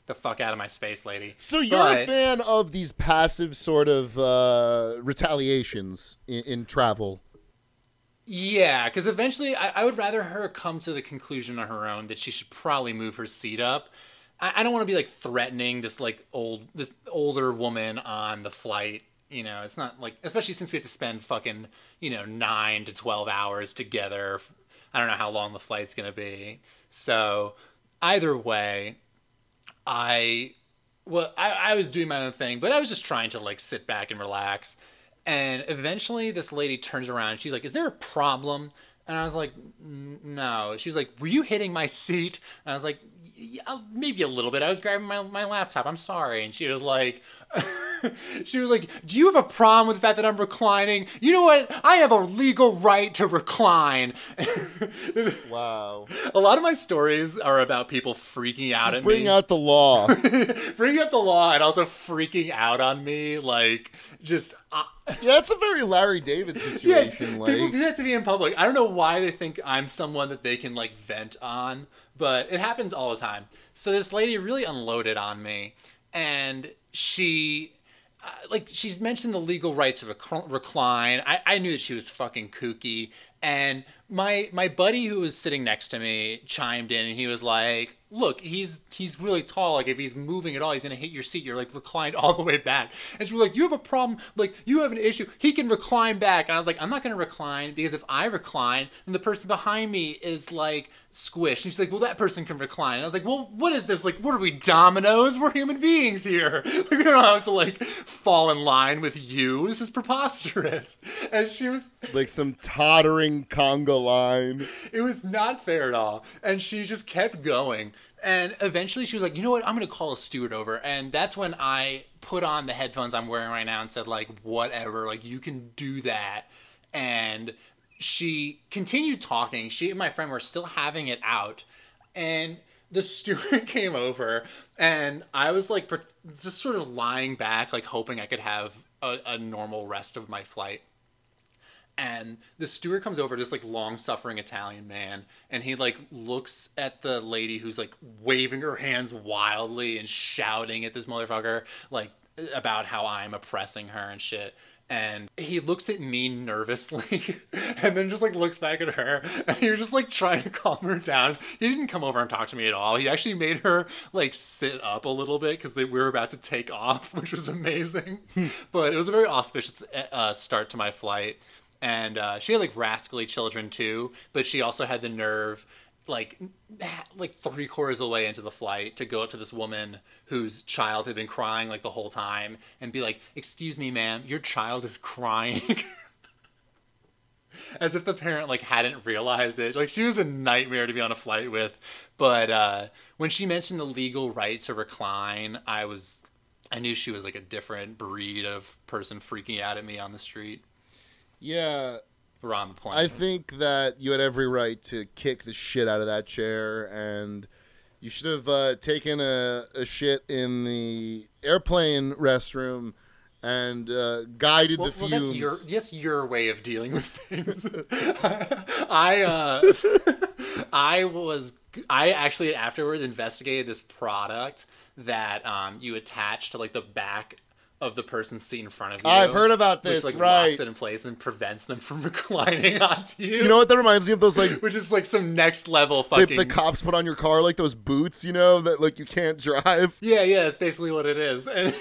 the fuck out of my space, lady. So you're But- a fan of these passive sort of uh, retaliations in, in travel. Yeah, because eventually I, I would rather her come to the conclusion on her own that she should probably move her seat up. I, I don't want to be like threatening this like old this older woman on the flight. You know, it's not like especially since we have to spend fucking you know nine to twelve hours together. I don't know how long the flight's gonna be. So either way, I well, I, I was doing my own thing, but I was just trying to like sit back and relax. And eventually, this lady turns around. She's like, "Is there a problem?" And I was like, "No." She was like, "Were you hitting my seat?" And I was like, "Yeah, uh, maybe a little bit. I was grabbing my my laptop. I'm sorry." And she was like, "She was like, do you have a problem with the fact that I'm reclining? You know what? I have a legal right to recline." wow. A lot of my stories are about people freaking out Just at bring me. out the law. bring up the law and also freaking out on me like just uh, yeah that's a very larry david situation yeah, like people do that to me in public i don't know why they think i'm someone that they can like vent on but it happens all the time so this lady really unloaded on me and she Uh, like she's mentioned the legal rights of a recline. I, I knew that she was fucking kooky. And my my buddy who was sitting next to me chimed in and he was like look he's he's really tall. Like if he's moving at all he's gonna hit your seat. You're like reclined all the way back. And she was like you have a problem like you have an issue. He can recline back. And i was like i'm not gonna recline because if i recline then the person behind me is like squished and she's like well that person can recline and i was like well what is this like what are we dominoes we're human beings here like, we don't have to like fall in line with you this is preposterous and she was like some tottering conga line it was not fair at all. And she just kept going. And eventually she was like, you know what? I'm going to call a steward over. And that's when I put on the headphones I'm wearing right now and said, like, whatever, like, you can do that. And she continued talking. She and my friend were still having it out. And the steward came over and I was like, just sort of lying back, like, hoping I could have a, a normal rest of my flight and the steward comes over this like long-suffering italian man and he like looks at the lady who's like waving her hands wildly and shouting at this motherfucker like about how i'm oppressing her and shit and he looks at me nervously and then just like looks back at her and he was just like trying to calm her down. He didn't come over and talk to me at all. He actually made her like sit up a little bit because we were about to take off which was amazing. But it was a very auspicious uh, start to my flight. And uh, she had like rascally children too but she also had the nerve like like three quarters of the way into the flight to go up to this woman whose child had been crying like the whole time and be like excuse me ma'am your child is crying. As if the parent like hadn't realized it. Like she was a nightmare to be on a flight with. But uh when she mentioned the legal right to recline i was i knew she was like a different breed of person freaking out at me on the street. Yeah plane. I think that you had every right to kick the shit out of that chair, and you should have uh, taken a, a shit in the airplane restroom and uh, guided well, the well, fumes. that's your that's your way of dealing with things. I uh, I was I actually afterwards investigated this product that um, you attach to like the back of the person's seat in front of you. I've heard about this, which, like, right. Locks it in place and prevents them from reclining onto you. You know what that reminds me of? Those like which is like some next level fucking. the cops put on your car, like those boots, you know, that like you can't drive. Yeah, yeah, that's basically what it is. And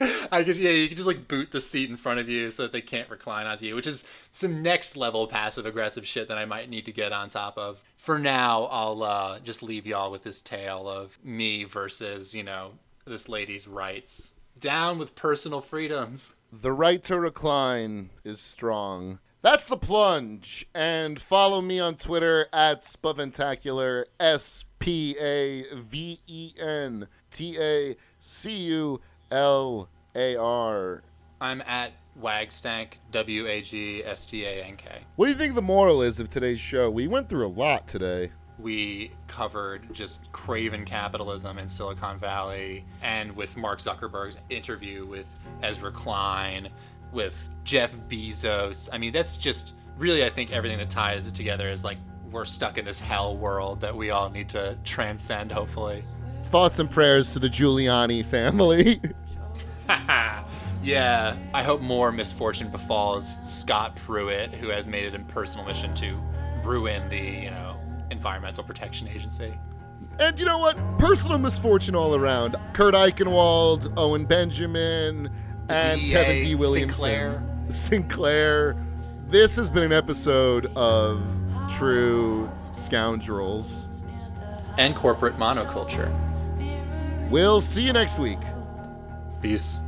I could, yeah, you could just like boot the seat in front of you so that they can't recline onto you, which is some next level passive aggressive shit that I might need to get on top of. For now, I'll uh, just leave y'all with this tale of me versus, you know, this lady's rights. Down with personal freedoms. The right to recline is strong. That's the plunge. And follow me on Twitter at Spaventacular, S P A V E N T A C U L A R. I'm at Wagstank, W A G S T A N K. What do you think the moral is of today's show? We went through a lot today. We covered just craven capitalism in Silicon Valley, and with Mark Zuckerberg's interview with Ezra Klein, with Jeff Bezos. I mean, that's just really, I think, everything that ties it together is like we're stuck in this hell world that we all need to transcend, hopefully. Thoughts and prayers to the Giuliani family. yeah, I hope more misfortune befalls Scott Pruitt, who has made it a personal mission to ruin the, you know, Environmental Protection Agency. And you know what? Personal misfortune all around. Kurt Eichenwald, Owen Benjamin, and DEA, Kevin D. Williamson. Sinclair. Sinclair. This has been an episode of True Scoundrels. And corporate monoculture. We'll see you next week. Peace.